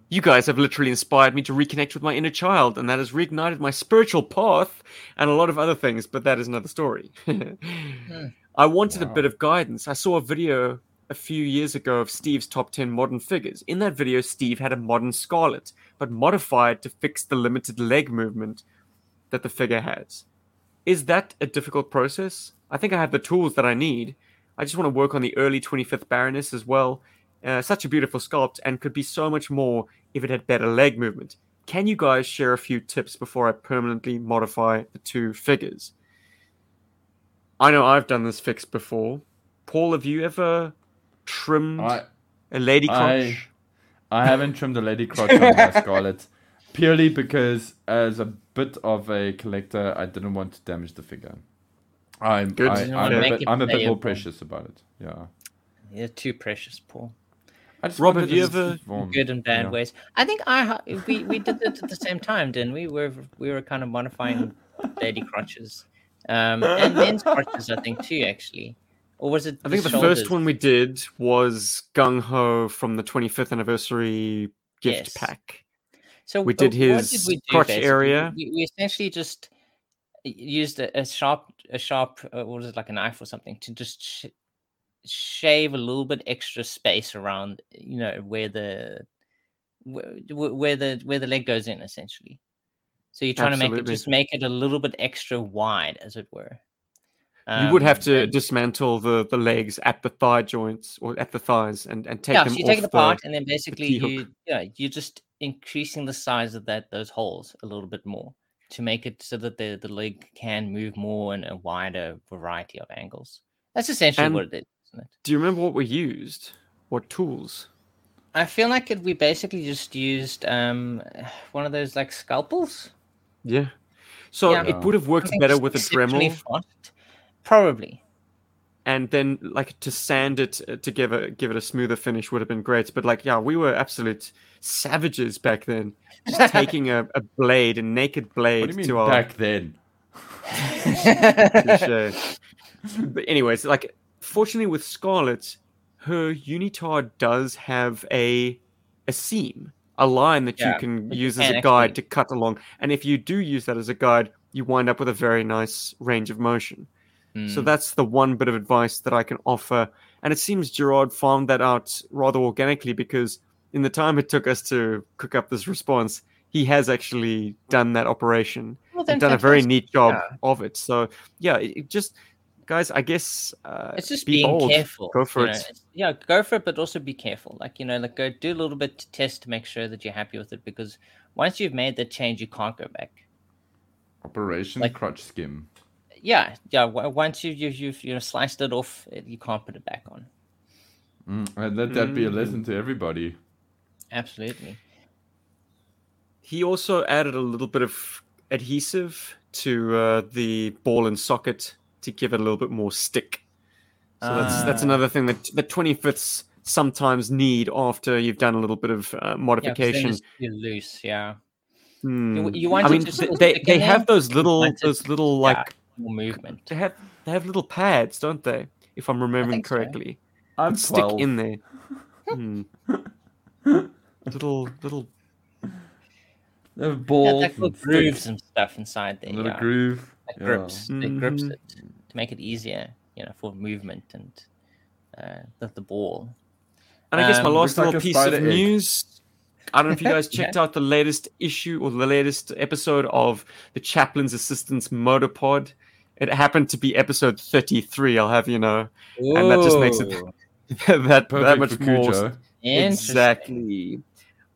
You guys have literally inspired me to reconnect with my inner child, and that has reignited my spiritual path and a lot of other things, but that is another story. Hmm. I wanted a bit of guidance. I saw a video a few years ago of Steve's top 10 modern figures. In that video, Steve had a modern Scarlett, but modified to fix the limited leg movement. that the figure has. Is that a difficult process? I think I have the tools that I need. I just want to work on the early 25th Baroness as well. Uh, such a beautiful sculpt and could be so much more if it had better leg movement. Can you guys share a few tips before I permanently modify the two figures? I know I've done this fix before. Paul, have you ever trimmed I, a lady I, crotch? I haven't trimmed the lady crotch on my Scarlett purely because, as a bit of a collector, I didn't want to damage the figure. I'm, Good. I, I'm, a bit, I'm a bit more precious about it. Yeah. You're too precious, Paul. I just Rob, wanted have you ever- Good and bad Yeah. ways. I think I we we did it at the same time, didn't we? We were we were kind of modifying lady crotches, um, and men's crotches. I think too, actually. Or was it? I think the shoulders? first one we did was Gung Ho from the 25th anniversary gift Yes. pack. So We did his we do, crotch basically? area. We, we essentially just used a, a sharp, a sharp, uh, what was it like a knife or something to just sh- shave a little bit extra space around, you know, where the where, where the where the leg goes in, essentially. So you're trying to make it just make it a little bit extra wide, as it were. You would have Um, to and- dismantle the, the legs at the thigh joints or at the thighs and, and take yeah, them so you take it the, apart, and then basically T-hook. you yeah you're just increasing the size of that those holes a little bit more to make it so that the the leg can move more in a wider variety of angles. That's essentially And- what it is, isn't it? Do you remember what we used? What tools? I feel like it, we basically just used um one of those like scalpels. Yeah. So Yeah. it would have worked better with a Dremel. Probably. and then like to sand it uh, to give a give it a smoother finish would have been great. But like, yeah, we were absolute savages back then. Just taking a, a blade, a naked blade What do you mean to our back then? cliche. but anyways, like fortunately with Scarlett, her unitard does have a a seam, a line that Yeah, you can that you use as a guide actually- to cut along. And if you do use that as a guide, you wind up with a very nice range of motion. So Mm. that's the one bit of advice that I can offer. And it seems Gerard found that out rather organically because in the time it took us to cook up this response, he has actually done that operation Well, then and done a very neat job Yeah. of it. So yeah, it, it just guys, I guess uh, it's just be being bold. careful. Go for it. know, Yeah, go for it, but also be careful. Like you know, like go do a little bit to test to make sure that you're happy with it. Because once you've made the change, you can't go back. Operation Like- Crotch Skim. Yeah, yeah. w- Once you've you've, you've you know sliced it off, it- you can't put it back on. Mm, and let that be a Mm. lesson to everybody. Absolutely. He also added a little bit of adhesive to uh, the ball and socket to give it a little bit more stick. So that's that's Ah. another thing that the 25ths sometimes need after you've done a little bit of uh, Yeah, 'cause then modification. it's too loose. Yeah. Hmm. you want I mean, to th- sort of they they have those little those little like More movement. they have they have little pads, don't they? If I'm remembering think so. correctly, I'm stick 12. in there. Hmm. little little They have Yeah, balls like little grooves and stuff inside there. a little yeah. groove. Like yeah. grips. It grips it to make it easier, you know, for movement and uh, the, the ball. And I guess my Um, last looks like little a piece of egg. news. I don't know if you guys Yeah. checked out the latest issue or the latest episode of the Chaplain's Assistant's Motorpod. It happened to be episode 33, I'll have you know. And that just makes it- Ooh, that that much for more. Exactly.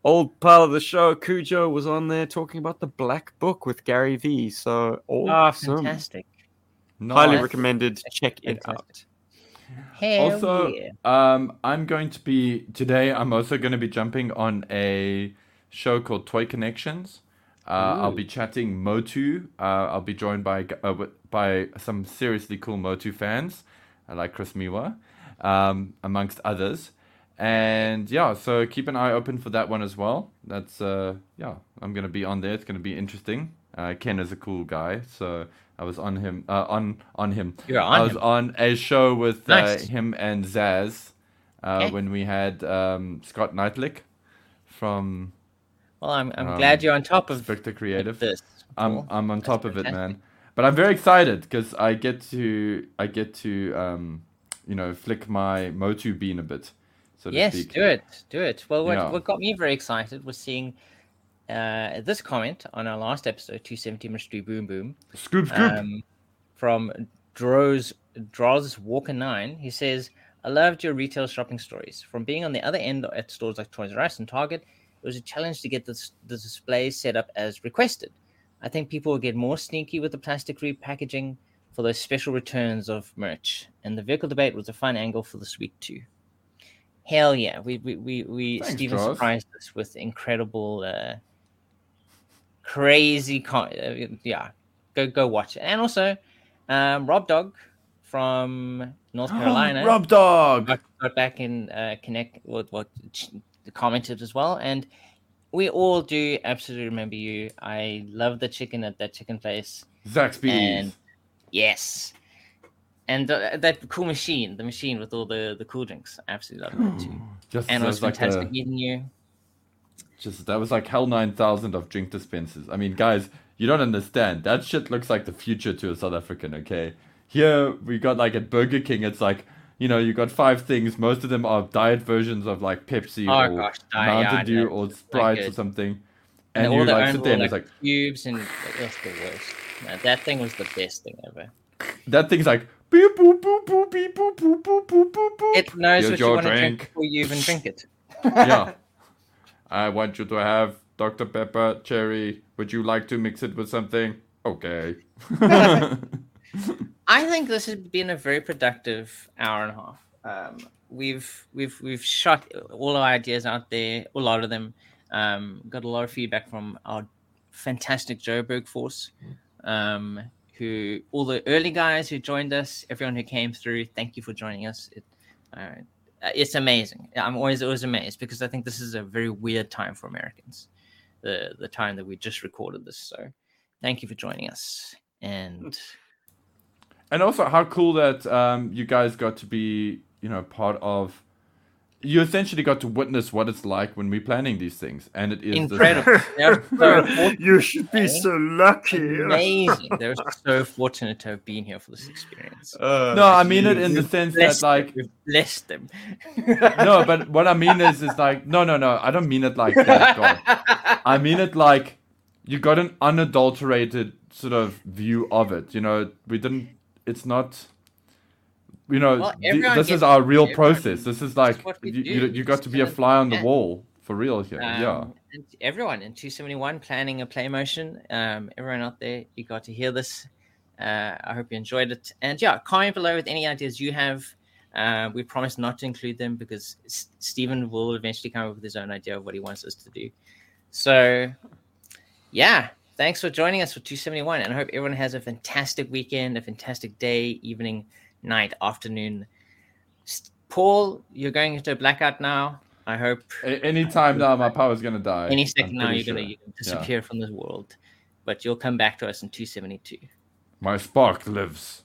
Old pal of the show, Cujo, was on there talking about the Black Book with Gary Vee. So Oh, awesome. fantastic. Highly recommended. Check it Fantastic. out. Hell Also, yeah. um, I'm going to be today. I'm also going to be jumping on a show called Toy Connections. Uh, I'll be chatting Motu. Uh, I'll be joined by uh, by some seriously cool Motu fans, uh, like Chris Miwa, um, amongst others. And yeah, so keep an eye open for that one as well. That's uh, yeah, I'm gonna be on there. It's gonna be interesting. Uh, Ken is a cool guy, so I was on him uh, on on him. You're I was him. on a show with uh, Nice. him and Zaz uh, Okay. when we had um, Scott Knightlick from Well, I'm, I'm um, glad you're on top of Spectre Creative. this. I'm Paul. I'm on That's top of it, man. But I'm very excited because I get to I get to um, you know flick my Motu bean a bit, so Yes, speak. do it, do it. Well, what, Yeah. what got me very excited was seeing uh, this comment on our last episode, 270 Mystery Boom Boom, Scoop, scoop. um, from Droz Droz Walker Nine. He says, "I loved your retail shopping stories. From being on the other end at stores like Toys R Us and Target, it was a challenge to get this, the displays set up as requested. I think people will get more sneaky with the plastic repackaging for those special returns of merch. And the vehicle debate was a fun angle for this week too. Hell yeah, we we we, we Thanks, Steven surprised us with incredible, uh, crazy. Con- uh, yeah, go go watch it. And also, um, Rob Dog from North Carolina Rob Dog. got, got back in uh, connect with what commented as well, and we all do absolutely remember you. I love the chicken at that chicken place, Zaxby's. and yes, and uh, that cool machine, the machine with all the the cool drinks, I absolutely love that too. Just And it was was like fantastic the, meeting you. just that was like hell nine thousand of drink dispensers. I mean, guys, you don't understand. That shit looks like the future to a South African. Okay, here we got like at Burger King, it's like. You know, you got five things. Most of them are diet versions of like Pepsi Oh, or gosh, diet, yeah, Mountain Dew know. or Sprite or something. And, And, you their like sit there and it's like, like, cubes, and that's the worst. No, that thing was the best thing ever. that thing's like, beep, boop, boop, boop, beep, boop, boop, boop, boop, boop, boop. It knows Here's what you your want to drink drink. before you even drink it. yeah. I want you to have Dr. Pepper, cherry. Would you like to mix it with something? Okay. I think this has been a very productive hour and a half. Um, we've we've we've shot all our ideas out there, a lot of them. Um, got a lot of feedback from our fantastic Joburg force, um, who all the early guys who joined us, everyone who came through. Thank you for joining us. It, uh, it's amazing. I'm always always amazed because I think this is a very weird time for Americans, the the time that we just recorded this. So, thank you for joining us and. And also, how cool that um, you guys got to be, you know, part of. You essentially got to witness what it's like when we're planning these things, and it is this- incredible. So you should be so lucky. amazing. They're so fortunate to have been here for this experience. Uh, no, I mean it in the sense that like them. We've blessed them. no, but what I mean is is like no, no, no. I don't mean it like that. God. I mean it like you got an unadulterated sort of view of it. You know, we didn't. It's not. You know, Well, th- everyone this is our real process. This is like you, you, you got to be a fly on the wall for real here. yeah. Um, and everyone in 271 planning a play motion. Um, everyone out there, you got to hear this. Uh, I hope you enjoyed it. And yeah, comment below with any ideas you have. Uh, we promise not to include them because S- Stephen will eventually come up with his own idea of what he wants us to do. So, yeah, thanks for joining us for 271. And I hope everyone has a fantastic weekend, a fantastic day, evening, night, afternoon. Paul, you're going into a blackout now. I hope A- anytime now, my power's gonna die. any I'm second now you're gonna, sure. gonna disappear from this world but you'll come back to us in 272 My spark lives.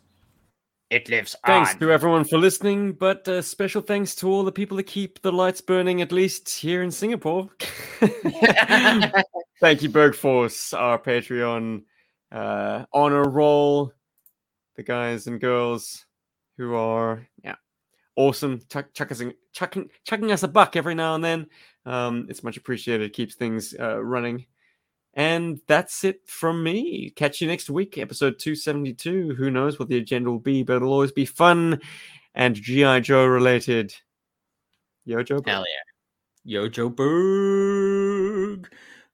it lives Thanks to everyone for listening, but uh, special thanks to all the people that keep the lights burning, at least here in Singapore. Thank you, Berg Force, our Patreon uh, honor roll, the guys and girls who are yeah awesome, chuck, chuck us, chucking, chucking us a buck every now and then. Um, it's much appreciated. It keeps things uh, running. And that's it from me. Catch you next week, episode 272. Who knows what the agenda will be, but it'll always be fun and G.I. Joe related. Yo, Joe. hell yeah yo joe berg